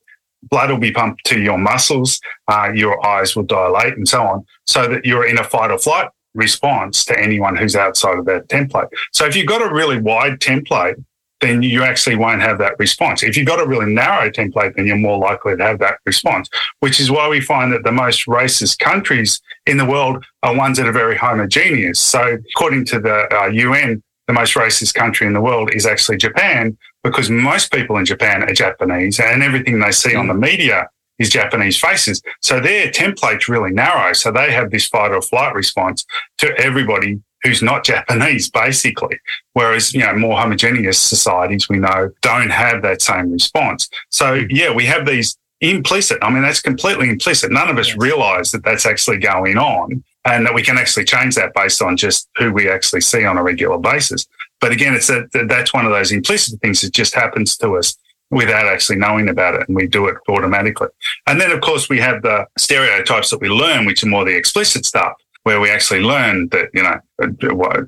blood will be pumped to your muscles, uh, your eyes will dilate and so on, so that you're in a fight or flight response to anyone who's outside of that template. So if you've got a really wide template, then you actually won't have that response. If you've got a really narrow template, then you're more likely to have that response, which is why we find that the most racist countries in the world are ones that are very homogeneous. So according to the uh, UN, the most racist country in the world is actually Japan because most people in Japan are Japanese and everything they see on the media is Japanese faces. So their template's really narrow. So they have this fight or flight response to everybody who's not Japanese, basically. Whereas, you know, more homogeneous societies we know don't have that same response. So hmm. yeah, we have these implicit. I mean, that's completely implicit. None of us realize that that's actually going on and that we can actually change that based on just who we actually see on a regular basis. But again, it's that that's one of those implicit things that just happens to us without actually knowing about it and we do it automatically. And then of course we have the stereotypes that we learn, which are more the explicit stuff where we actually learn that, you know, uh,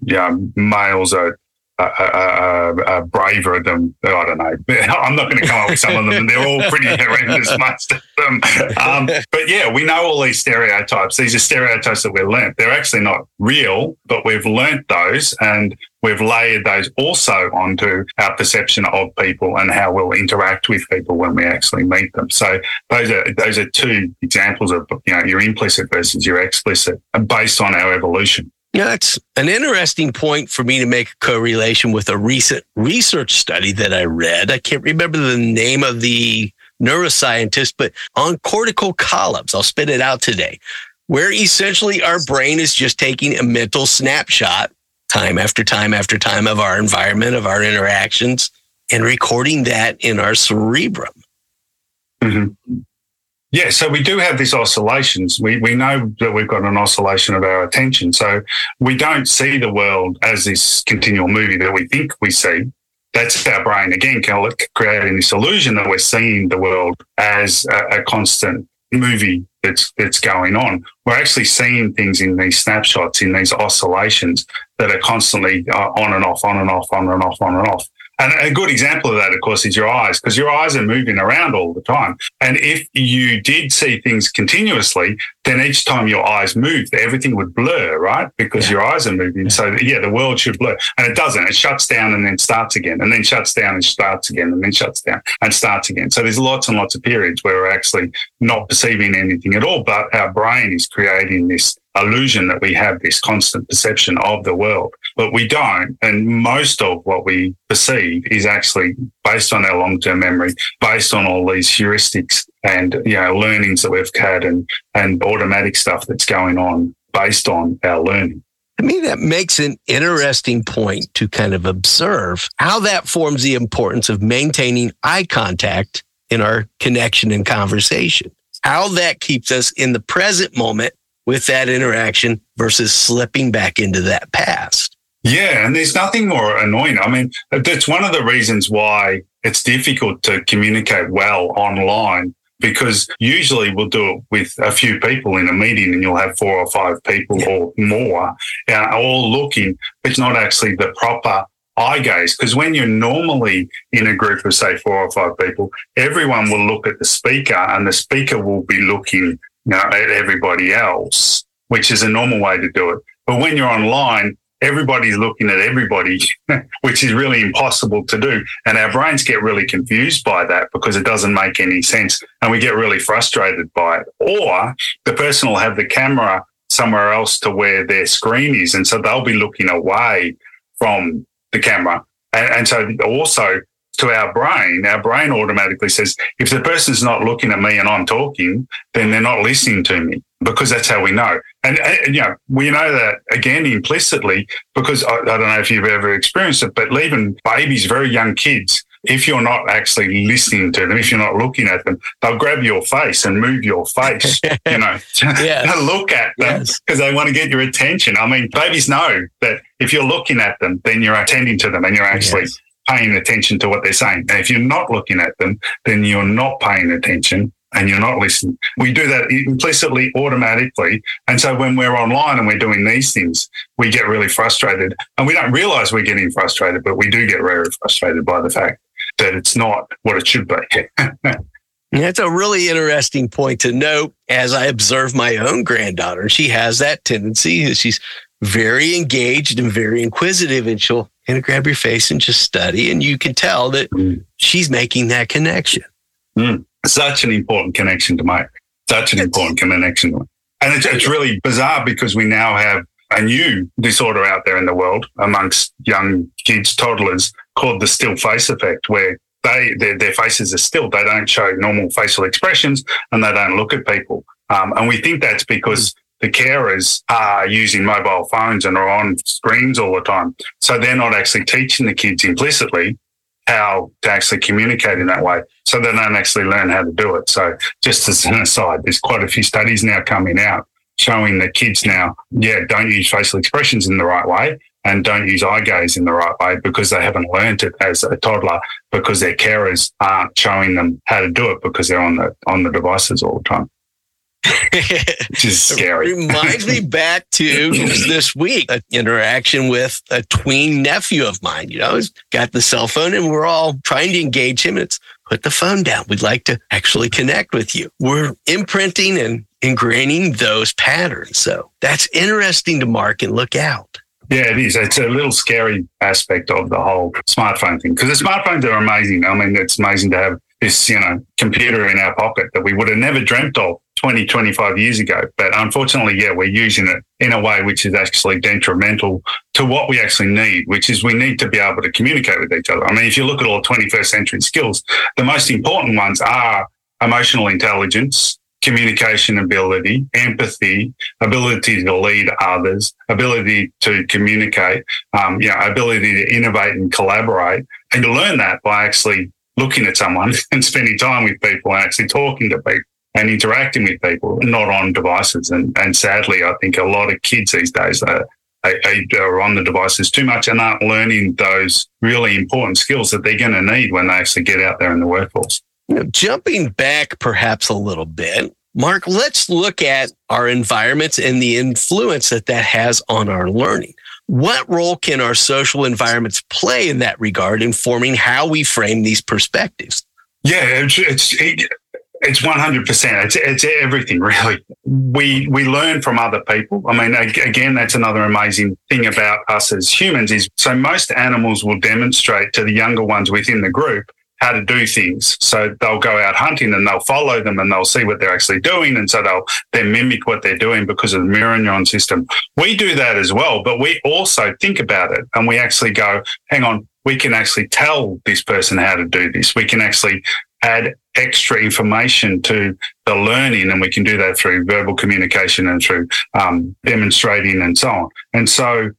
know males are uh, uh, uh, braver than I don't know. [LAUGHS] I'm not going to come up with some of them. and They're all pretty [LAUGHS] horrendous, most of them. Um, but yeah, we know all these stereotypes. These are stereotypes that we've learnt. They're actually not real, but we've learnt those and we've layered those also onto our perception of people and how we'll interact with people when we actually meet them. So those are those are two examples of you know your implicit versus your explicit, based on our evolution. Yeah, that's an interesting point for me to make a correlation with a recent research study that I read. I can't remember the name of the neuroscientist, but on cortical columns, I'll spit it out today, where essentially our brain is just taking a mental snapshot time after time after time of our environment, of our interactions, and recording that in our cerebrum. Mm-hmm. Yeah, so we do have these oscillations. We we know that we've got an oscillation of our attention. So we don't see the world as this continual movie that we think we see. That's our brain again, creating this illusion that we're seeing the world as a, a constant movie that's that's going on. We're actually seeing things in these snapshots, in these oscillations that are constantly uh, on and off, on and off, on and off, on and off. And a good example of that, of course, is your eyes, because your eyes are moving around all the time. And if you did see things continuously, then each time your eyes moved, everything would blur, right? Because yeah. your eyes are moving. Yeah. So yeah, the world should blur. And it doesn't. It shuts down and then starts again, and then shuts down and starts again, and then shuts down and starts again. So there's lots and lots of periods where we're actually not perceiving anything at all, but our brain is creating this illusion that we have this constant perception of the world, but we don't. And most of what we perceive is actually based on our long-term memory, based on all these heuristics and, you know, learnings that we've had and, and automatic stuff that's going on based on our learning. To me, that makes an interesting point to kind of observe how that forms the importance of maintaining eye contact in our connection and conversation. How that keeps us in the present moment with that interaction versus slipping back into that past. Yeah, and there's nothing more annoying. I mean, that's one of the reasons why it's difficult to communicate well online because usually we'll do it with a few people in a meeting and you'll have four or five people yeah. or more uh, all looking. It's not actually the proper eye gaze because when you're normally in a group of say four or five people, everyone will look at the speaker and the speaker will be looking you know, at everybody else, which is a normal way to do it. But when you're online, everybody's looking at everybody, [LAUGHS] which is really impossible to do. And our brains get really confused by that because it doesn't make any sense. And we get really frustrated by it. Or the person will have the camera somewhere else to where their screen is. And so they'll be looking away from the camera. And, and so also to our brain, our brain automatically says, if the person's not looking at me and I'm talking, then they're not listening to me because that's how we know. And, and you know, we know that again implicitly because I, I, don't know if you've ever experienced it, but even babies, very young kids, if you're not actually listening to them, if you're not looking at them, they'll grab your face and move your face, you know, [LAUGHS] to look at them because yes. they want to get your attention. I mean, babies know that if you're looking at them, then you're attending to them and you're actually yes paying attention to what they're saying. And if you're not looking at them, then you're not paying attention and you're not listening. We do that implicitly, automatically. And so when we're online and we're doing these things, we get really frustrated and we don't realize we're getting frustrated, but we do get very frustrated by the fact that it's not what it should be. [LAUGHS] That's a really interesting point to note as I observe my own granddaughter. She has that tendency. She's very engaged and very inquisitive, and she'll of grab your face and just study. And you can tell that mm. she's making that connection. Mm. Such an important connection to make. Such an important connection. And it's, it's really bizarre because we now have a new disorder out there in the world amongst young kids, toddlers, called the still face effect, where they their, their faces are still. They don't show normal facial expressions and they don't look at people. Um, and we think that's because the carers are using mobile phones and are on screens all the time. So they're not actually teaching the kids implicitly how to actually communicate in that way. So they don't actually learn how to do it. So just as an aside, there's quite a few studies now coming out showing that kids now, yeah, don't use facial expressions in the right way and don't use eye gaze in the right way because they haven't learned it as a toddler because their carers aren't showing them how to do it because they're on the on the devices all the time. Which is [LAUGHS] scary. Reminds me back to this week, an interaction with a tween nephew of mine. You know, he's got the cell phone and we're all trying to engage him. It's put the phone down. We'd like to actually connect with you. We're imprinting and ingraining those patterns. So that's interesting to mark and look out. Yeah, it is. It's a little scary aspect of the whole smartphone thing because the smartphones are amazing. I mean, it's amazing to have this, you know, computer in our pocket that we would have never dreamt of 20, 25 years ago. But unfortunately, yeah, we're using it in a way which is actually detrimental to what we actually need, which is we need to be able to communicate with each other. I mean, if you look at all 21st century skills, the most important ones are emotional intelligence, communication ability, empathy, ability to lead others, ability to communicate, um, you know, ability to innovate and collaborate. And you learn that by actually looking at someone [LAUGHS] and spending time with people and actually talking to people and interacting with people, not on devices. And, and sadly, I think a lot of kids these days are, are on the devices too much and aren't learning those really important skills that they're going to need when they actually get out there in the workforce. You know, jumping back perhaps a little bit, Mark, let's look at our environments and the influence that that has on our learning. What role can our social environments play in that regard in forming how we frame these perspectives? Yeah, it's it's it's one hundred percent. It's it's everything really. We we learn from other people. I mean, again, that's another amazing thing about us as humans is so most animals will demonstrate to the younger ones within the group how to do things. So they'll go out hunting and they'll follow them and they'll see what they're actually doing. And so they'll then mimic what they're doing because of the mirror neuron system. We do that as well, but we also think about it and we actually go, hang on, we can actually tell this person how to do this. We can actually add extra information to the learning and we can do that through verbal communication and through um, demonstrating and so on. And so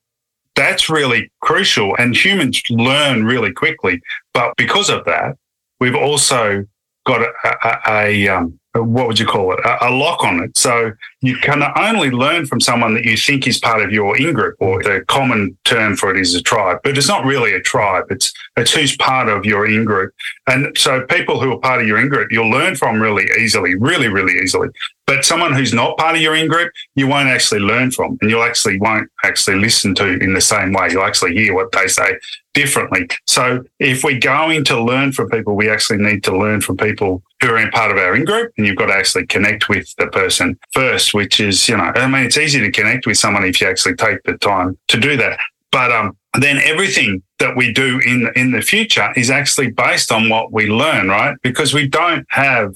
that's really crucial. And humans learn really quickly. But because of that, we've also got a, a, a um, what would you call it? A, a, lock on it. So you can only learn from someone that you think is part of your in group, or the common term for it is a tribe, but it's not really a tribe. It's it's who's part of your in group, and so people who are part of your in group you'll learn from really easily, really really easily. But someone who's not part of your in group, you won't actually learn from, and you'll actually won't actually listen to in the same way. You'll actually hear what they say differently. So if we're going to learn from people, we actually need to learn from people in part of our in group, and you've got to actually connect with the person first, which is, you know, I mean, it's easy to connect with someone if you actually take the time to do that. But um, then everything that we do in in the future is actually based on what we learn, right? Because we don't have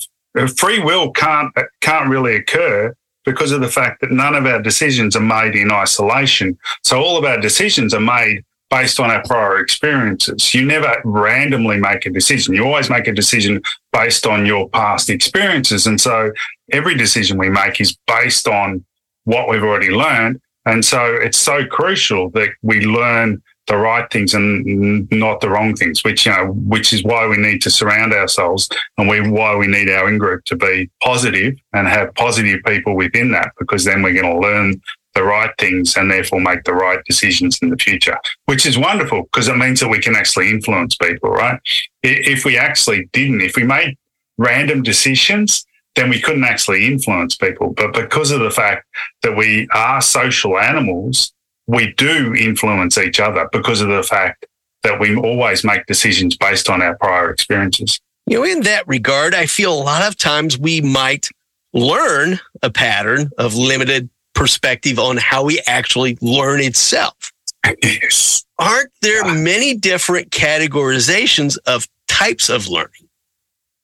free will can't can't really occur because of the fact that none of our decisions are made in isolation. So all of our decisions are made based on our prior experiences. You never randomly make a decision. You always make a decision based on your past experiences. And so every decision we make is based on what we've already learned. And so it's so crucial that we learn the right things and not the wrong things, which, you know, which is why we need to surround ourselves and we, why we need our in group to be positive and have positive people within that, because then we're going to learn the right things and therefore make the right decisions in the future, which is wonderful because it means that we can actually influence people, right? If we actually didn't, if we made random decisions, then we couldn't actually influence people. But because of the fact that we are social animals, we do influence each other because of the fact that we always make decisions based on our prior experiences. You know, in that regard, I feel a lot of times we might learn a pattern of limited perspective on how we actually learn itself. Aren't there many different categorizations of types of learning?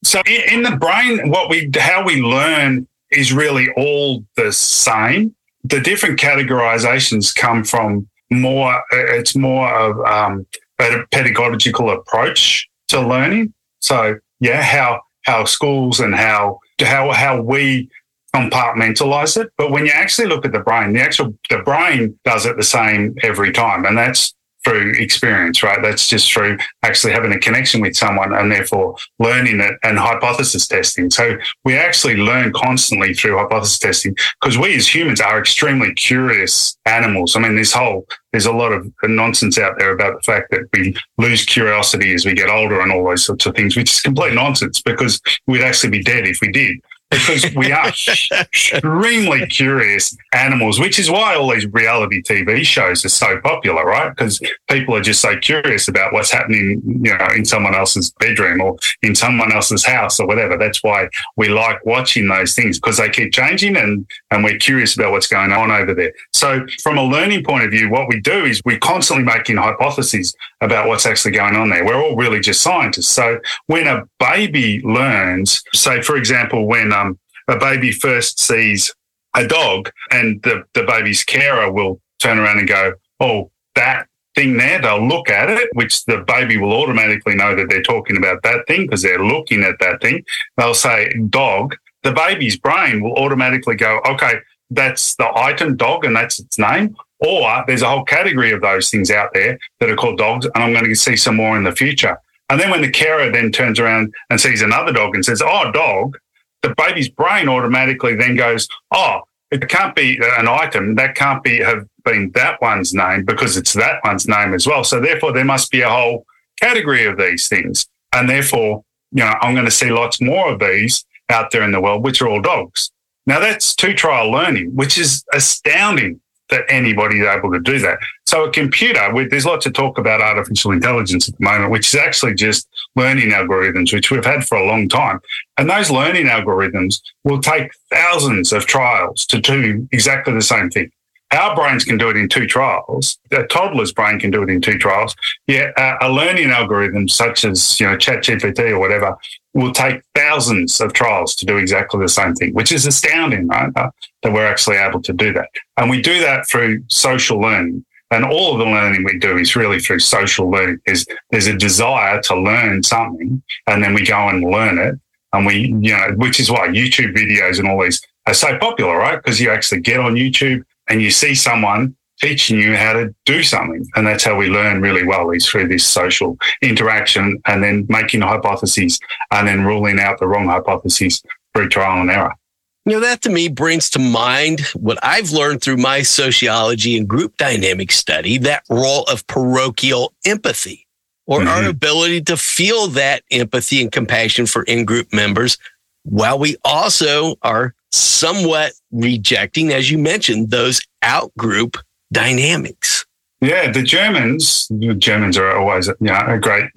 So in, the brain, what we how we learn is really all the same. The different categorizations come from more. It's more of um, a pedagogical approach to learning. So yeah, how how schools and how how how we compartmentalize it. But when you actually look at the brain, the actual the brain does it the same every time, and that's through experience, right? That's just through actually having a connection with someone and therefore learning it and hypothesis testing. So we actually learn constantly through hypothesis testing because we as humans are extremely curious animals. I mean, this whole, there's a lot of nonsense out there about the fact that we lose curiosity as we get older and all those sorts of things, which is complete nonsense because we'd actually be dead if we did because we are [LAUGHS] extremely curious animals, which is why all these reality TV shows are so popular, right? Because people are just so curious about what's happening, you know, in someone else's bedroom or in someone else's house or whatever. That's why we like watching those things because they keep changing and, and we're curious about what's going on over there. So from a learning point of view, what we do is we're constantly making hypotheses about what's actually going on there. We're all really just scientists. So when a baby learns, say, for example, when um, a baby first sees a dog and the, the baby's carer will turn around and go, Oh, that thing there, they'll look at it, which the baby will automatically know that they're talking about that thing because they're looking at that thing. They'll say dog. The baby's brain will automatically go, okay, that's the item dog and that's its name. Or there's a whole category of those things out there that are called dogs, and I'm going to see some more in the future. And then when the carer then turns around and sees another dog and says, oh, dog, the baby's brain automatically then goes, oh, it can't be an item. That can't be have been that one's name because it's that one's name as well. So therefore, there must be a whole category of these things, and therefore, you know, I'm going to see lots more of these out there in the world, which are all dogs. Now that's two trial learning, which is astounding that anybody's able to do that. So a computer, there's lots of talk about artificial intelligence at the moment, which is actually just learning algorithms, which we've had for a long time. And those learning algorithms will take thousands of trials to do exactly the same thing. Our brains can do it in two trials. A toddler's brain can do it in two trials. Yeah, a learning algorithm such as you know ChatGPT or whatever will take thousands of trials to do exactly the same thing, which is astounding, right? Uh, that we're actually able to do that. And we do that through social learning. And all of the learning we do is really through social learning. There's, there's a desire to learn something and then we go and learn it. And we, you know, which is why YouTube videos and all these are so popular, right? Because you actually get on YouTube and you see someone teaching you how to do something. And that's how we learn really well is through this social interaction and then making hypotheses and then ruling out the wrong hypotheses through trial and error. You know, that to me brings to mind what I've learned through my sociology and group dynamic study, that role of parochial empathy or mm-hmm. our ability to feel that empathy and compassion for in-group members while we also are somewhat rejecting, as you mentioned, those out-group dynamics. Yeah, the Germans, the Germans are always you know, a great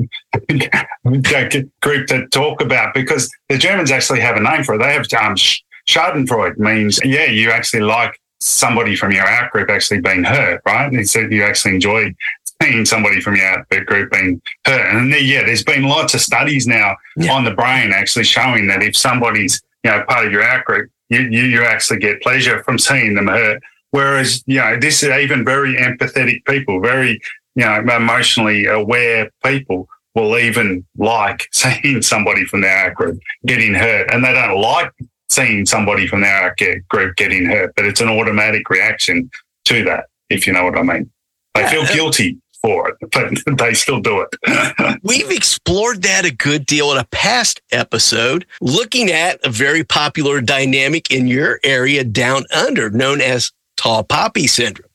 [LAUGHS] group to talk about because the Germans actually have a name for it. They have um, Schadenfreude means, yeah, you actually like somebody from your out group actually being hurt, right? And so you actually enjoy seeing somebody from your group being hurt. And yeah, there's been lots of studies now yeah. on the brain actually showing that if somebody's, you know, part of your out group, you, you, you actually get pleasure from seeing them hurt. Whereas, you know, this is even very empathetic people, very, you know, emotionally aware people will even like [LAUGHS] seeing somebody from their group getting hurt and they don't like seeing somebody from their group getting hurt, but it's an automatic reaction to that, if you know what I mean. They yeah, feel guilty for it, but they still do it. [LAUGHS] We've explored that a good deal in a past episode, looking at a very popular dynamic in your area down under known as tall poppy syndrome.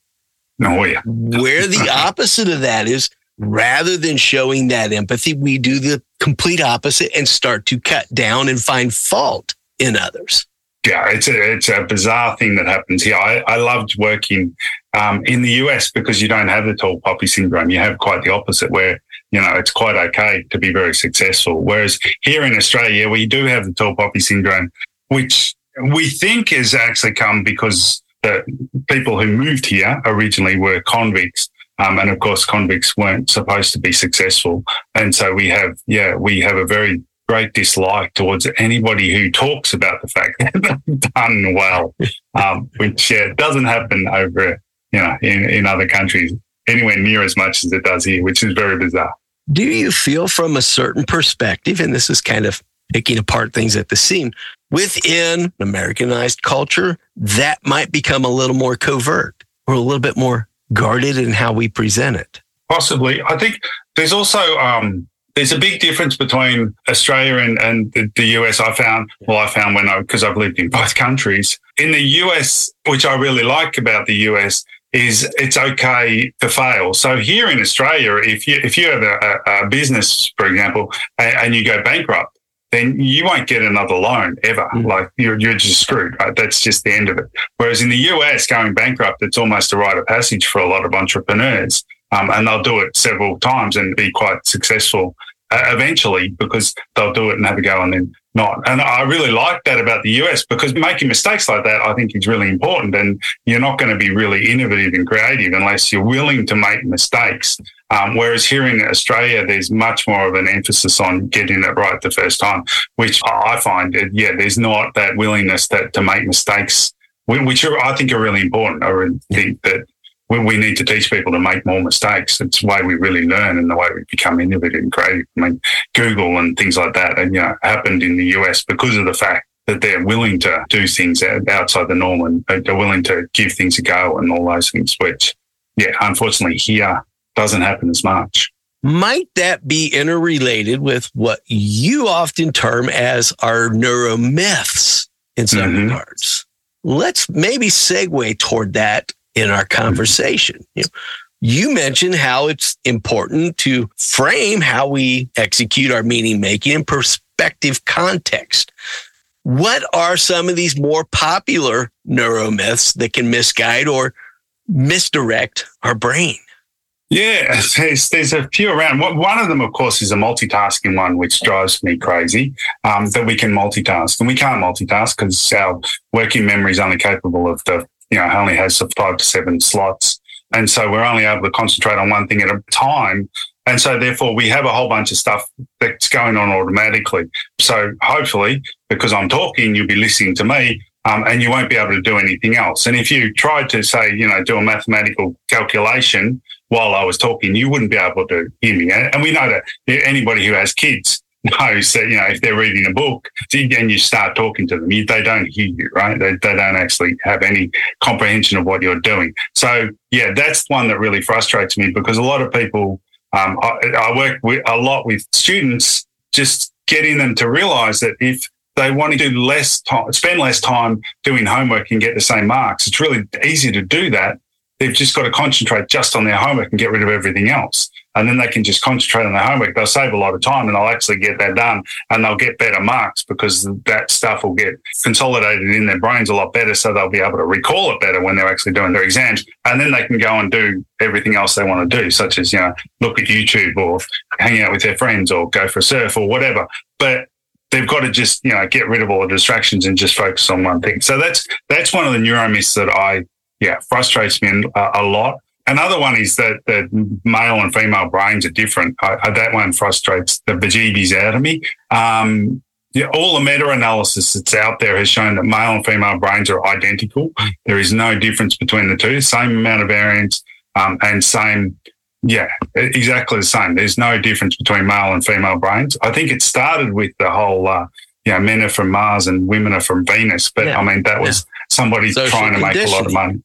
Oh, yeah. Where the [LAUGHS] opposite of that is rather than showing that empathy, we do the complete opposite and start to cut down and find fault in others. Yeah, it's a, it's a bizarre thing that happens here. I, I loved working um, in the US because you don't have the tall poppy syndrome. You have quite the opposite where, you know, it's quite okay to be very successful. Whereas here in Australia, we do have the tall poppy syndrome, which we think has actually come because the people who moved here originally were convicts. Um, and of course, convicts weren't supposed to be successful. And so we have, yeah, we have a very great dislike towards anybody who talks about the fact [LAUGHS] that they've done well, um, which yeah, doesn't happen over, you know, in, in other countries anywhere near as much as it does here, which is very bizarre. Do you feel from a certain perspective, and this is kind of picking apart things at the seam, within Americanized culture, that might become a little more covert or a little bit more guarded in how we present it? Possibly. I think there's also um, there's a big difference between Australia and, and the, the, US. I found, well, I found when I, because I've lived in both countries. In the US, which I really like about the US, is it's okay to fail. So here in Australia, if you if you have a, a business, for example, and, and, you go bankrupt, then you won't get another loan ever. Mm. Like you're you're just screwed. Right? That's just the end of it. Whereas in the US, going bankrupt, it's almost a rite of passage for a lot of entrepreneurs, um, and they'll do it several times and be quite successful uh, eventually because they'll do it and have a go and then not. And I really like that about the US because making mistakes like that, I think is really important. And you're not going to be really innovative and creative unless you're willing to make mistakes. Um, whereas here in Australia, there's much more of an emphasis on getting it right the first time, which I find, yeah, there's not that willingness that to make mistakes, which are, I think are really important. I really think that we, we need to teach people to make more mistakes. It's the way we really learn and the way we become innovative and creative. I mean, Google and things like that, and you know, happened in the US because of the fact that they're willing to do things outside the norm and they're willing to give things a go and all those things, which, yeah, unfortunately here doesn't happen as much. Might that be interrelated with what you often term as our neuromyths in some mm-hmm. regards? Let's maybe segue toward that in our conversation. You, know, you mentioned how it's important to frame how we execute our meaning making in perspective context. What are some of these more popular neuromyths that can misguide or misdirect our brain? Yeah, there's, there's a few around. One of them, of course, is a multitasking one, which drives me crazy. Um, that we can multitask, and we can't multitask because our working memory is only capable of the you know, only has five to seven slots. And so we're only able to concentrate on one thing at a time. And so therefore we have a whole bunch of stuff that's going on automatically. So hopefully, because I'm talking, you'll be listening to me. Um, and you won't be able to do anything else. And if you tried to say, you know, do a mathematical calculation while I was talking, you wouldn't be able to hear me. And we know that anybody who has kids [LAUGHS] knows that, you know, if they're reading a book and you start talking to them, they don't hear you, right? They, they don't actually have any comprehension of what you're doing. So, yeah, that's one that really frustrates me because a lot of people, um, I, I work with a lot with students, just getting them to realize that if they want to do less time, spend less time doing homework and get the same marks, it's really easy to do that. They've just got to concentrate just on their homework and get rid of everything else and then they can just concentrate on their homework. They'll save a lot of time and they'll actually get that done and they'll get better marks because that stuff will get consolidated in their brains a lot better. So they'll be able to recall it better when they're actually doing their exams. And then they can go and do everything else they want to do, such as, you know, look at YouTube or hang out with their friends or go for a surf or whatever. But they've got to just, you know, get rid of all the distractions and just focus on one thing. So that's, that's one of the neuromyths that I, yeah, frustrates me a, a lot. Another one is that the male and female brains are different. I, that one frustrates the bejeebies out of me. Um, yeah, all the meta-analysis that's out there has shown that male and female brains are identical. There is no difference between the two. Same amount of variance um, and same, yeah, exactly the same. There's no difference between male and female brains. I think it started with the whole, uh, you know, men are from Mars and women are from Venus. But yeah. I mean, that was yeah. somebody Social trying to make a lot of money.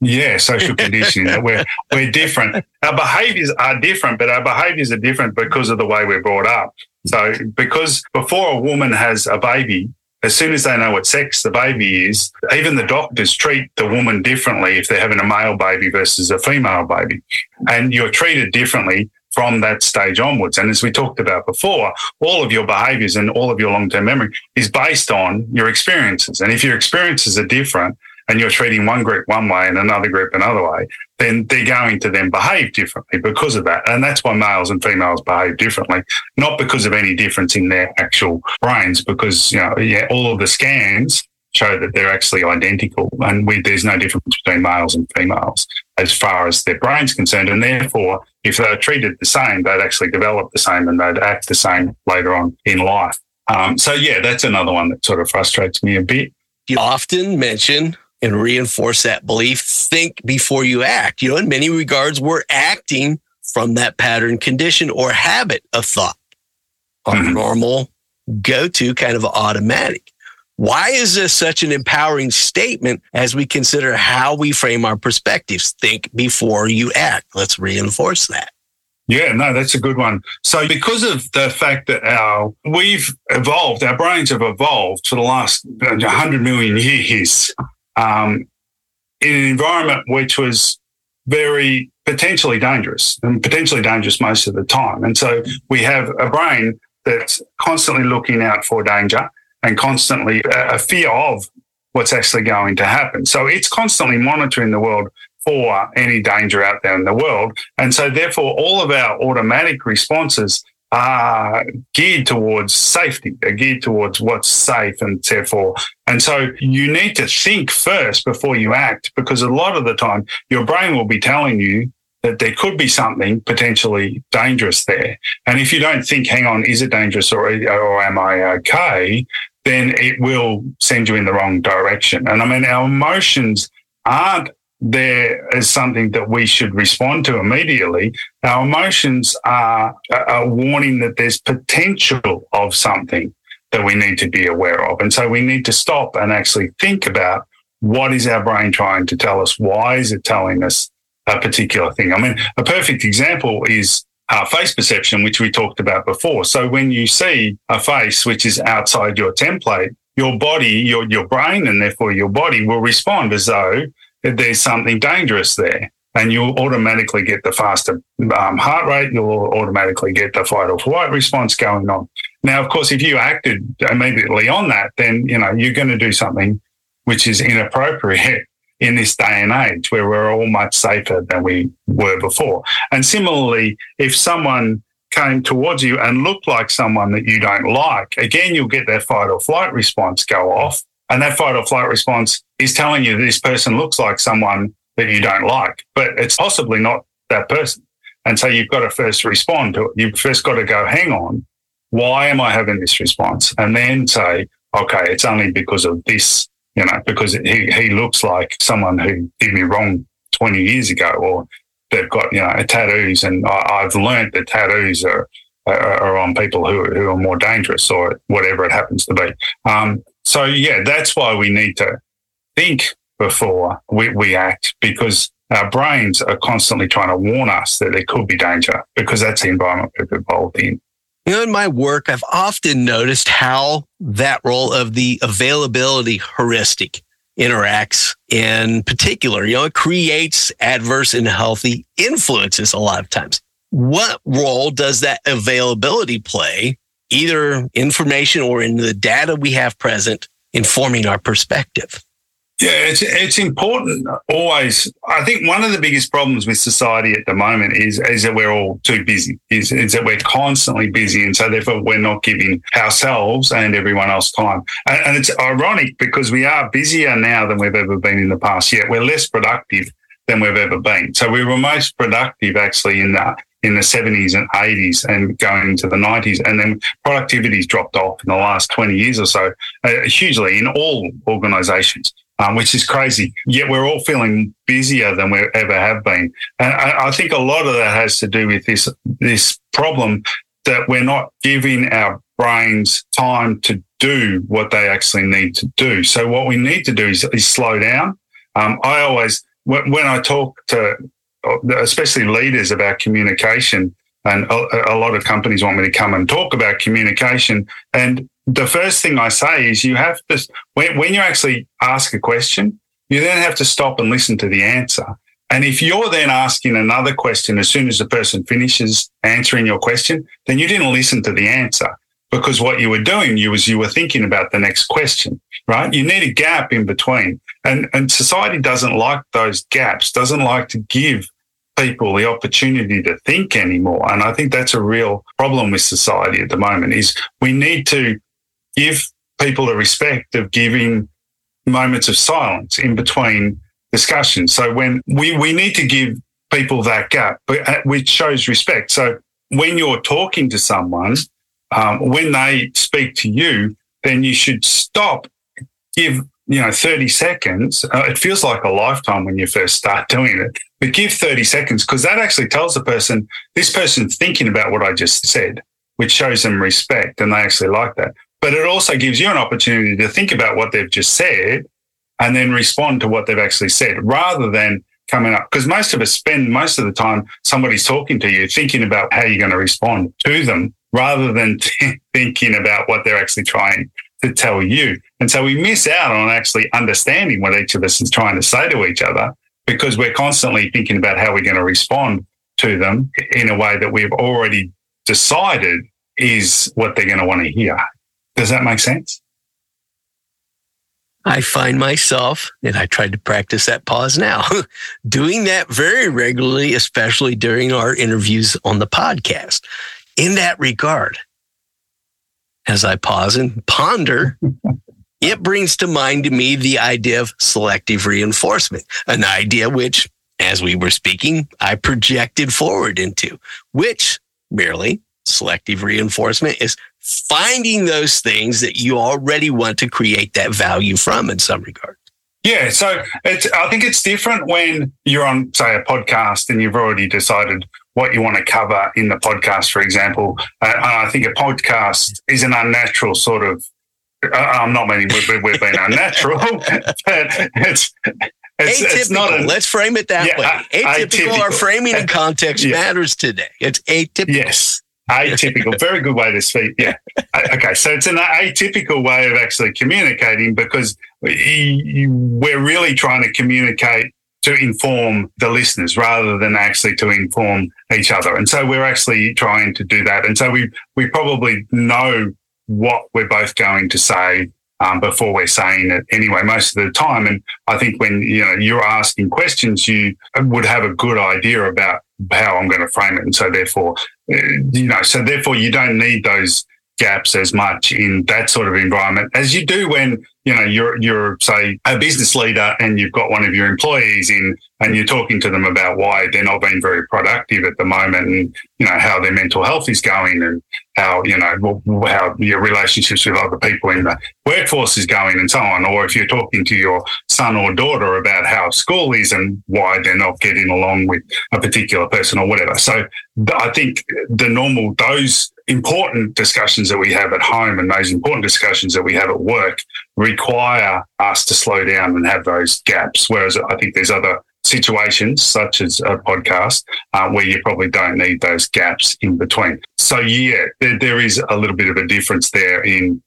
Yeah, social conditioning. that [LAUGHS] we're we're different. Our behaviours are different, but our behaviours are different because of the way we're brought up. So, because before a woman has a baby, as soon as they know what sex the baby is, even the doctors treat the woman differently if they're having a male baby versus a female baby, and you're treated differently from that stage onwards. And as we talked about before, all of your behaviors and all of your long term memory is based on your experiences. And if your experiences are different, and you're treating one group one way and another group another way, then they're going to then behave differently because of that. And that's why males and females behave differently, not because of any difference in their actual brains, because, you know, yeah, all of the scans show that they're actually identical and we, there's no difference between males and females as far as their brain's concerned. And therefore, if they're treated the same, they'd actually develop the same and they'd act the same later on in life. Um, so, yeah, that's another one that sort of frustrates me a bit. You often mention and reinforce that belief think before you act. You know, in many regards, we're acting from that pattern condition or habit of thought, our mm-hmm. normal go to kind of automatic. Why is this such an empowering statement as we consider how we frame our perspectives? Think before you act. Let's reinforce that. Yeah, no, that's a good one. So, because of the fact that our we've evolved, our brains have evolved for the last 100 million years um, in an environment which was very potentially dangerous and potentially dangerous most of the time. And so, we have a brain that's constantly looking out for danger and constantly a fear of what's actually going to happen. So it's constantly monitoring the world for any danger out there in the world. And so therefore all of our automatic responses are geared towards safety. They're geared towards what's safe and therefore. And so you need to think first before you act because a lot of the time your brain will be telling you that there could be something potentially dangerous there. And if you don't think, hang on, is it dangerous or, or am I okay? then it will send you in the wrong direction. And I mean, our emotions aren't there as something that we should respond to immediately. Our emotions are a warning that there's potential of something that we need to be aware of. And so we need to stop and actually think about what is our brain trying to tell us? Why is it telling us a particular thing? I mean, a perfect example is uh, face perception, which we talked about before. So when you see a face which is outside your template, your body, your, your brain, and therefore your body will respond as though there's something dangerous there. And you'll automatically get the faster um, heart rate. You'll automatically get the fight or flight response going on. Now, of course, if you acted immediately on that, then, you know, you're going to do something which is inappropriate [LAUGHS] in this day and age where we're all much safer than we were before. And similarly, if someone came towards you and looked like someone that you don't like, again, you'll get that fight or flight response go off. And that fight or flight response is telling you this person looks like someone that you don't like, but it's possibly not that person. And so you've got to first respond to it. You've first got to go, hang on, why am I having this response? And then say, okay, it's only because of this you know, because he, he looks like someone who did me wrong 20 years ago, or they've got, you know, tattoos. And I, have learned that tattoos are, are, are, on people who, who are more dangerous or whatever it happens to be. Um, so, yeah, that's why we need to think before we, we act because our brains are constantly trying to warn us that there could be danger because that's the environment we've evolved in. You know, in my work, I've often noticed how that role of the availability heuristic interacts in particular. You know, it creates adverse and healthy influences a lot of times. What role does that availability play, either information or in the data we have present, informing our perspective? Yeah, it's it's important always. I think one of the biggest problems with society at the moment is is that we're all too busy. Is, is that we're constantly busy, and so therefore we're not giving ourselves and everyone else time. And, and it's ironic because we are busier now than we've ever been in the past. Yet we're less productive than we've ever been. So we were most productive actually in the in the 70s and 80s and going into the 90s. And then productivity's dropped off in the last 20 years or so, uh, hugely in all organizations um, which is crazy. Yet we're all feeling busier than we ever have been. And I, I think a lot of that has to do with this, this problem that we're not giving our brains time to do what they actually need to do. So what we need to do is, is slow down. Um, I always, when, when I talk to especially leaders about communication, and a, a, lot of companies want me to come and talk about communication. And the first thing I say is you have to, when, when you actually ask a question, you then have to stop and listen to the answer. And if you're then asking another question as soon as the person finishes answering your question, then you didn't listen to the answer because what you were doing you was you were thinking about the next question, right? You need a gap in between. And, and society doesn't like those gaps, doesn't like to give people the opportunity to think anymore. And I think that's a real problem with society at the moment is we need to give people the respect of giving moments of silence in between discussions. So when we, we need to give people that gap, uh, which shows respect. So when you're talking to someone, um, when they speak to you, then you should stop, give, you know, 30 seconds. Uh, it feels like a lifetime when you first start [LAUGHS] doing it, but give 30 seconds because that actually tells the person, this person's thinking about what I just said, which shows them respect and they actually like that. But it also gives you an opportunity to think about what they've just said and then respond to what they've actually said rather than coming up. Because most of us spend most of the time somebody's talking to you thinking about how you're going to respond to them rather than t- [LAUGHS] thinking about what they're actually trying to tell you. And so we miss out on actually understanding what each of us is trying to say to each other because we're constantly thinking about how we're going to respond to them in a way that we've already decided is what they're going to want to hear. Does that make sense? I find myself, and I tried to practice that pause now, [LAUGHS] doing that very regularly, especially during our interviews on the podcast. In that regard, as I pause and ponder, [LAUGHS] it brings to mind to me the idea of selective reinforcement, an idea which, as we were speaking, I projected forward into, which merely selective reinforcement is finding those things that you already want to create that value from in some regard. Yeah, so it's, I think it's different when you're on, say, a podcast and you've already decided what you want to cover in the podcast, for example. Uh, I think a podcast is an unnatural sort of. Uh, I'm not meaning we've, we've been unnatural, [LAUGHS] but it's it's, atypical. It's not a, Let's frame it that yeah, way. Atypical, atypical. Our framing and context yeah. matters today. It's atypical. Yes atypical, very good way to speak. Yeah. [LAUGHS] Okay. So it's an atypical way of actually communicating because we're really trying to communicate to inform the listeners rather than actually to inform each other. And so we're actually trying to do that. And so we, we probably know what we're both going to say um, before we're saying it anyway, most of the time. And I think when, you know, you're asking questions, you would have a good idea about how I'm going to frame it. And so therefore, uh, you know, so therefore you don't need those gaps as much in that sort of environment as you do when you know you're you're say a business leader and you've got one of your employees in and you're talking to them about why they're not being very productive at the moment and you know how their mental health is going and how you know how your relationships with other people in the workforce is going and so on. Or if you're talking to your son or daughter about how school is and why they're not getting along with a particular person or whatever. So i think the normal those important discussions that we have at home and those important discussions that we have at work require us to slow down and have those gaps. Whereas I think there's other situations, such as a podcast, uh, where you probably don't need those gaps in between. So yeah, there, there is a little bit of a difference there in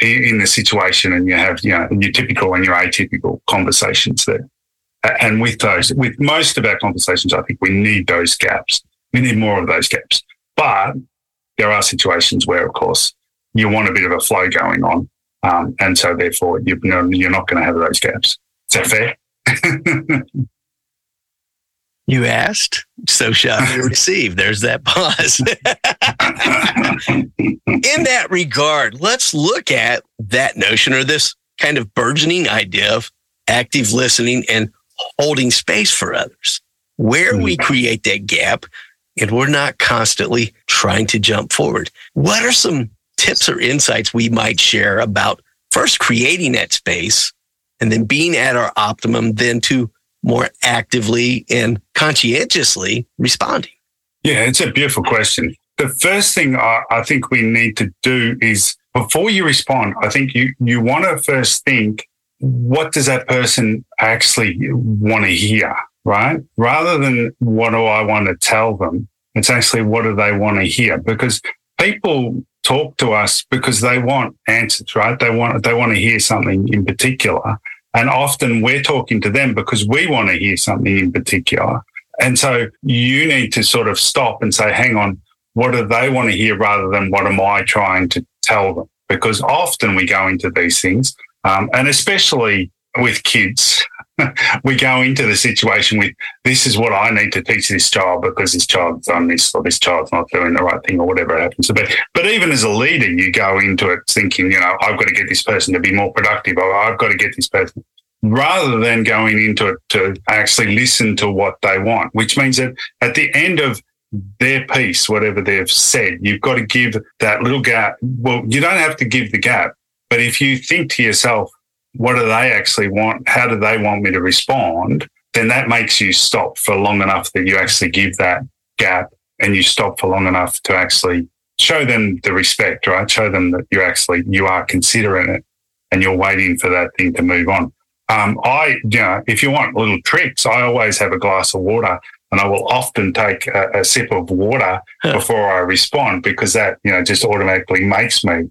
in the situation, and you have you know your typical and your atypical conversations there. And with those, with most of our conversations, I think we need those gaps. We need more of those gaps. But there are situations where, of course, you want a bit of a flow going on. Um, and so therefore you you're not going to have those gaps. Is that fair? [LAUGHS] you asked, so shall you [LAUGHS] receive. There's that pause. [LAUGHS] In that regard, let's look at that notion or this kind of burgeoning idea of active listening and holding space for others. Where we mm-hmm. create that gap and we're not constantly trying to jump forward. What are some tips or insights we might share about first creating that space and then being at our optimum, then to more actively and conscientiously responding? Yeah, it's a beautiful question. The first thing I, I think we need to do is before you respond, I think you, you want to first think, what does that person actually want to hear? Right? Rather than what do I want to tell them, it's actually what do they want to hear? Because people talk to us because they want answers, right? They want they want to hear something in particular. And often we're talking to them because we want to hear something in particular. And so you need to sort of stop and say, hang on, what do they want to hear rather than what am I trying to tell them? Because often we go into these things, um, and especially with kids, [LAUGHS] we go into the situation with this is what I need to teach this child because this child's done this or this child's not doing the right thing or whatever it happens to be. But even as a leader, you go into it thinking, you know, I've got to get this person to be more productive or I've got to get this person rather than going into it to actually listen to what they want, which means that at the end of their piece, whatever they've said, you've got to give that little gap. Well, you don't have to give the gap, but if you think to yourself, what do they actually want? How do they want me to respond? Then that makes you stop for long enough that you actually give that gap and you stop for long enough to actually show them the respect, right? Show them that you actually, you are considering it and you're waiting for that thing to move on. Um, I, you know, if you want little tricks, I always have a glass of water and I will often take a, a sip of water before I respond because that, you know, just automatically makes me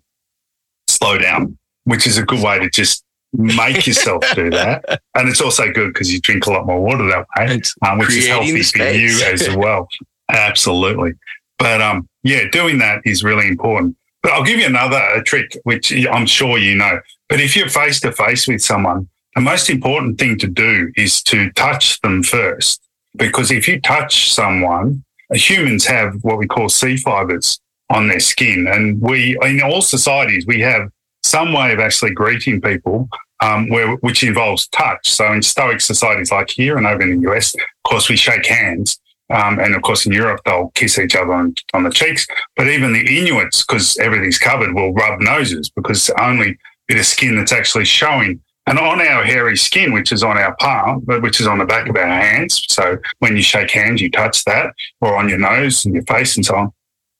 slow down, which is a good way to just make yourself do that. [LAUGHS] And it's also good because you drink a lot more water that way, um, which is healthy for you as well. Absolutely. But um, yeah, doing that is really important. But I'll give you another trick, which I'm sure you know. But if you're face to face with someone, the most important thing to do is to touch them first. Because if you touch someone, humans have what we call C fibers on their skin. And we, in all societies, we have some way of actually greeting people, um, where, which involves touch. So in Stoic societies like here and over in the US, of course, we shake hands. Um, and of course, in Europe, they'll kiss each other on, on the cheeks. But even the Inuits, because everything's covered, will rub noses because only bit of skin that's actually showing. And on our hairy skin, which is on our palm, which is on the back of our hands. So when you shake hands, you touch that, or on your nose and your face and so on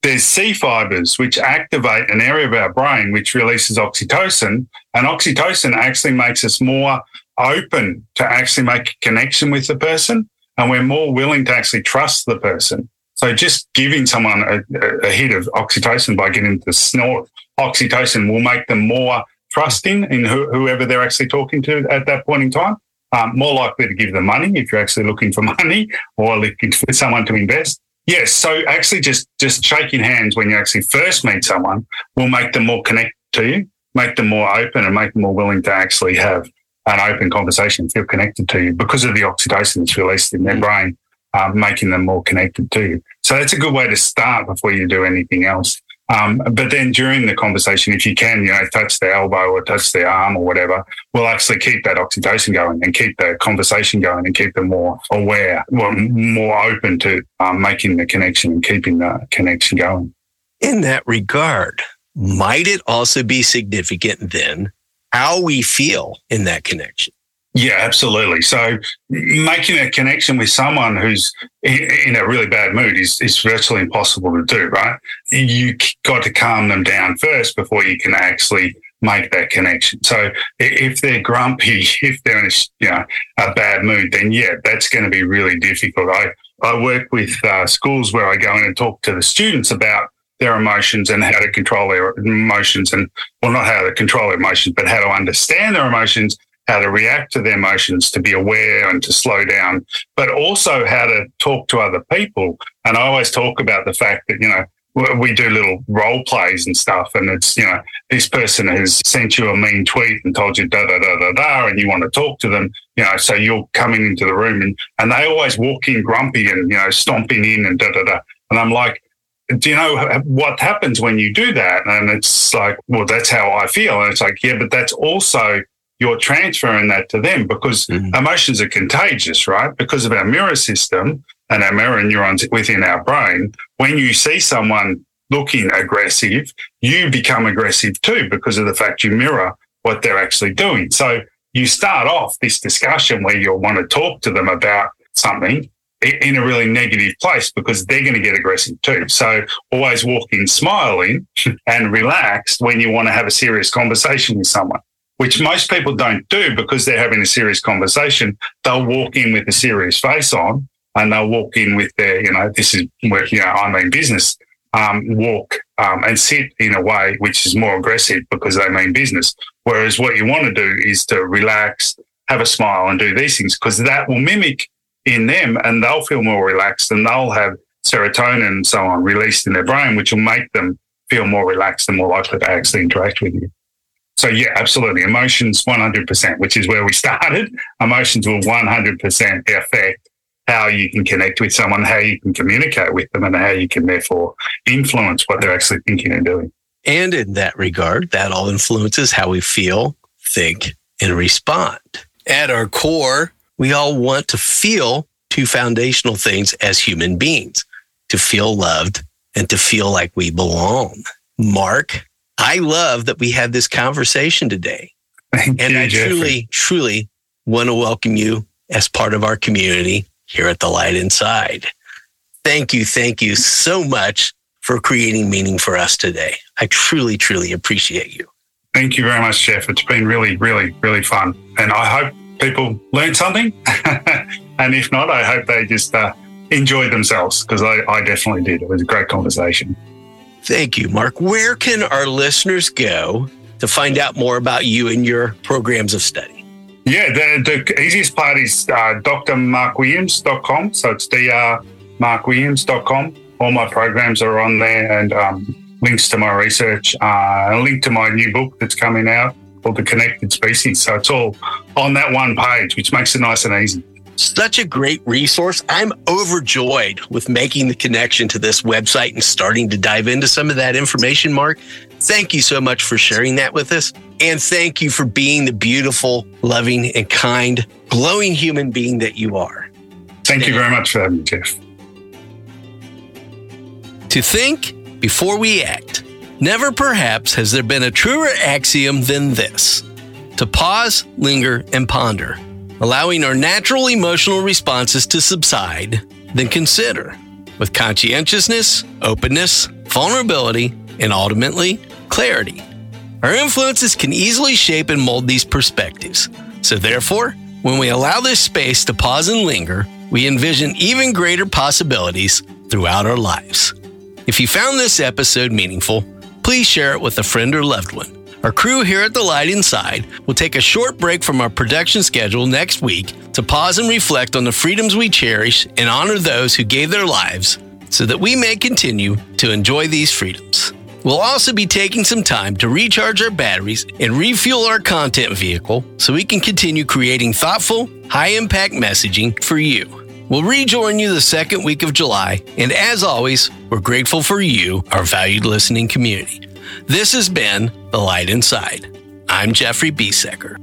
there's C fibers which activate an area of our brain which releases oxytocin, and oxytocin actually makes us more open to actually make a connection with the person, and we're more willing to actually trust the person. So just giving someone a, a hit of oxytocin by getting the snort oxytocin will make them more trusting in whoever they're actually talking to at that point in time. Um, more likely to give them money if you're actually looking for [LAUGHS] money or looking for someone to invest. Yes. So actually just, just shaking hands when you actually first meet someone will make them more connect to you, make them more open and make them more willing to actually have an open conversation, feel connected to you because of the oxytocin that's released in their brain, um, making them more connected to you. So that's a good way to start before you do anything else. Um, but then during the conversation, if you can, you know, touch the elbow or touch the arm or whatever, we'll actually keep that oxytocin going and keep the conversation going and keep them more aware, more open to um, making the connection and keeping the connection going. In that regard, might it also be significant then how we feel in that connection? Yeah, absolutely. So making a connection with someone who's in a really bad mood is, is virtually impossible to do, right? You got to calm them down first before you can actually make that connection. So if they're grumpy, [LAUGHS] if they're in a, you know, a bad mood, then yeah, that's going to be really difficult. I, I work with uh, schools where I go in and talk to the students about their emotions and how to control their emotions and, well, not how to control their emotions, but how to understand their emotions how to react to their emotions, to be aware and to slow down, but also how to talk to other people. And I always talk about the fact that, you know, we do little role plays and stuff. And it's, you know, this person has sent you a mean tweet and told you da da da da da, and you want to talk to them, you know, so you're coming into the room and, and they always walk in grumpy and, you know, stomping in and da da da. And I'm like, do you know what happens when you do that? And it's like, well, that's how I feel. And it's like, yeah, but that's also you're transferring that to them because mm-hmm. emotions are contagious, right? Because of our mirror system and our mirror neurons within our brain. When you see someone looking aggressive, you become aggressive too because of the fact you mirror what they're actually doing. So you start off this discussion where you'll want to talk to them about something in a really negative place because they're going to get aggressive too. So always walk in smiling [LAUGHS] and relaxed when you want to have a serious conversation with someone which most people don't do because they're having a serious conversation. They'll walk in with a serious face on and they'll walk in with their, you know, this is where, you know, I mean business, um, walk um, and sit in a way which is more aggressive because they mean business. Whereas what you want to do is to relax, have a smile and do these things because that will mimic in them and they'll feel more relaxed and they'll have serotonin and so on released in their brain, which will make them feel more relaxed and more likely to actually interact with you. So yeah, absolutely. Emotions 100%, which is where we [LAUGHS] started. Emotions will 100% affect how you can connect with someone, how you can communicate with them, and how you can therefore influence what they're actually thinking and doing. And in that regard, that all influences how we feel, think, and respond. At our core, we all want to feel two foundational things as human beings to feel loved and to feel like we belong. Mark, I love that we had this conversation today. Thank and you, I Jeffrey. truly, truly want to welcome you as part of our community here at the Light Inside. Thank you. Thank you so much for creating meaning for us today. I truly, truly appreciate you. Thank you very much, Jeff. It's been really, really, really fun. And I hope people learned something. [LAUGHS] and if not, I hope they just uh, enjoyed themselves because I, I definitely did. It was a great conversation. Thank you, Mark. Where can our listeners go to find out more about you and your programs of study? Yeah, the, the easiest part is uh, drmarkwilliams.com. So it's drmarkwilliams.com. All my programs are on there and um, links to my research, uh, a link to my new book that's coming out called The Connected Species. So it's all on that one page, which makes it nice and easy. Such a great resource. I'm overjoyed with making the connection to this website and starting to dive into some of that information, Mark. Thank you so much for sharing that with us. And thank you for being the beautiful, loving, and kind, glowing human being that you are. Thank you very much for having me, Jeff. To think before we act. Never perhaps has there been a truer axiom than this to pause, linger, and ponder, allowing our natural emotional responses to subside, then consider with conscientiousness, openness, vulnerability, and ultimately clarity. Our influences can easily shape and mold these perspectives. So, therefore, when we allow this space to pause and linger, we envision even greater possibilities throughout our lives. If you found this episode meaningful, please share it with a friend or loved one. Our crew here at The Light Inside will take a short break from our production schedule next week to pause and reflect on the freedoms we cherish and honor those who gave their lives so that we may continue to enjoy these freedoms. We'll also be taking some time to recharge our batteries and refuel our content vehicle so we can continue creating thoughtful, high impact messaging for you. We'll rejoin you the second week of July, and as always, we're grateful for you, our valued listening community. This has been The Light Inside. I'm Jeffrey Besecker.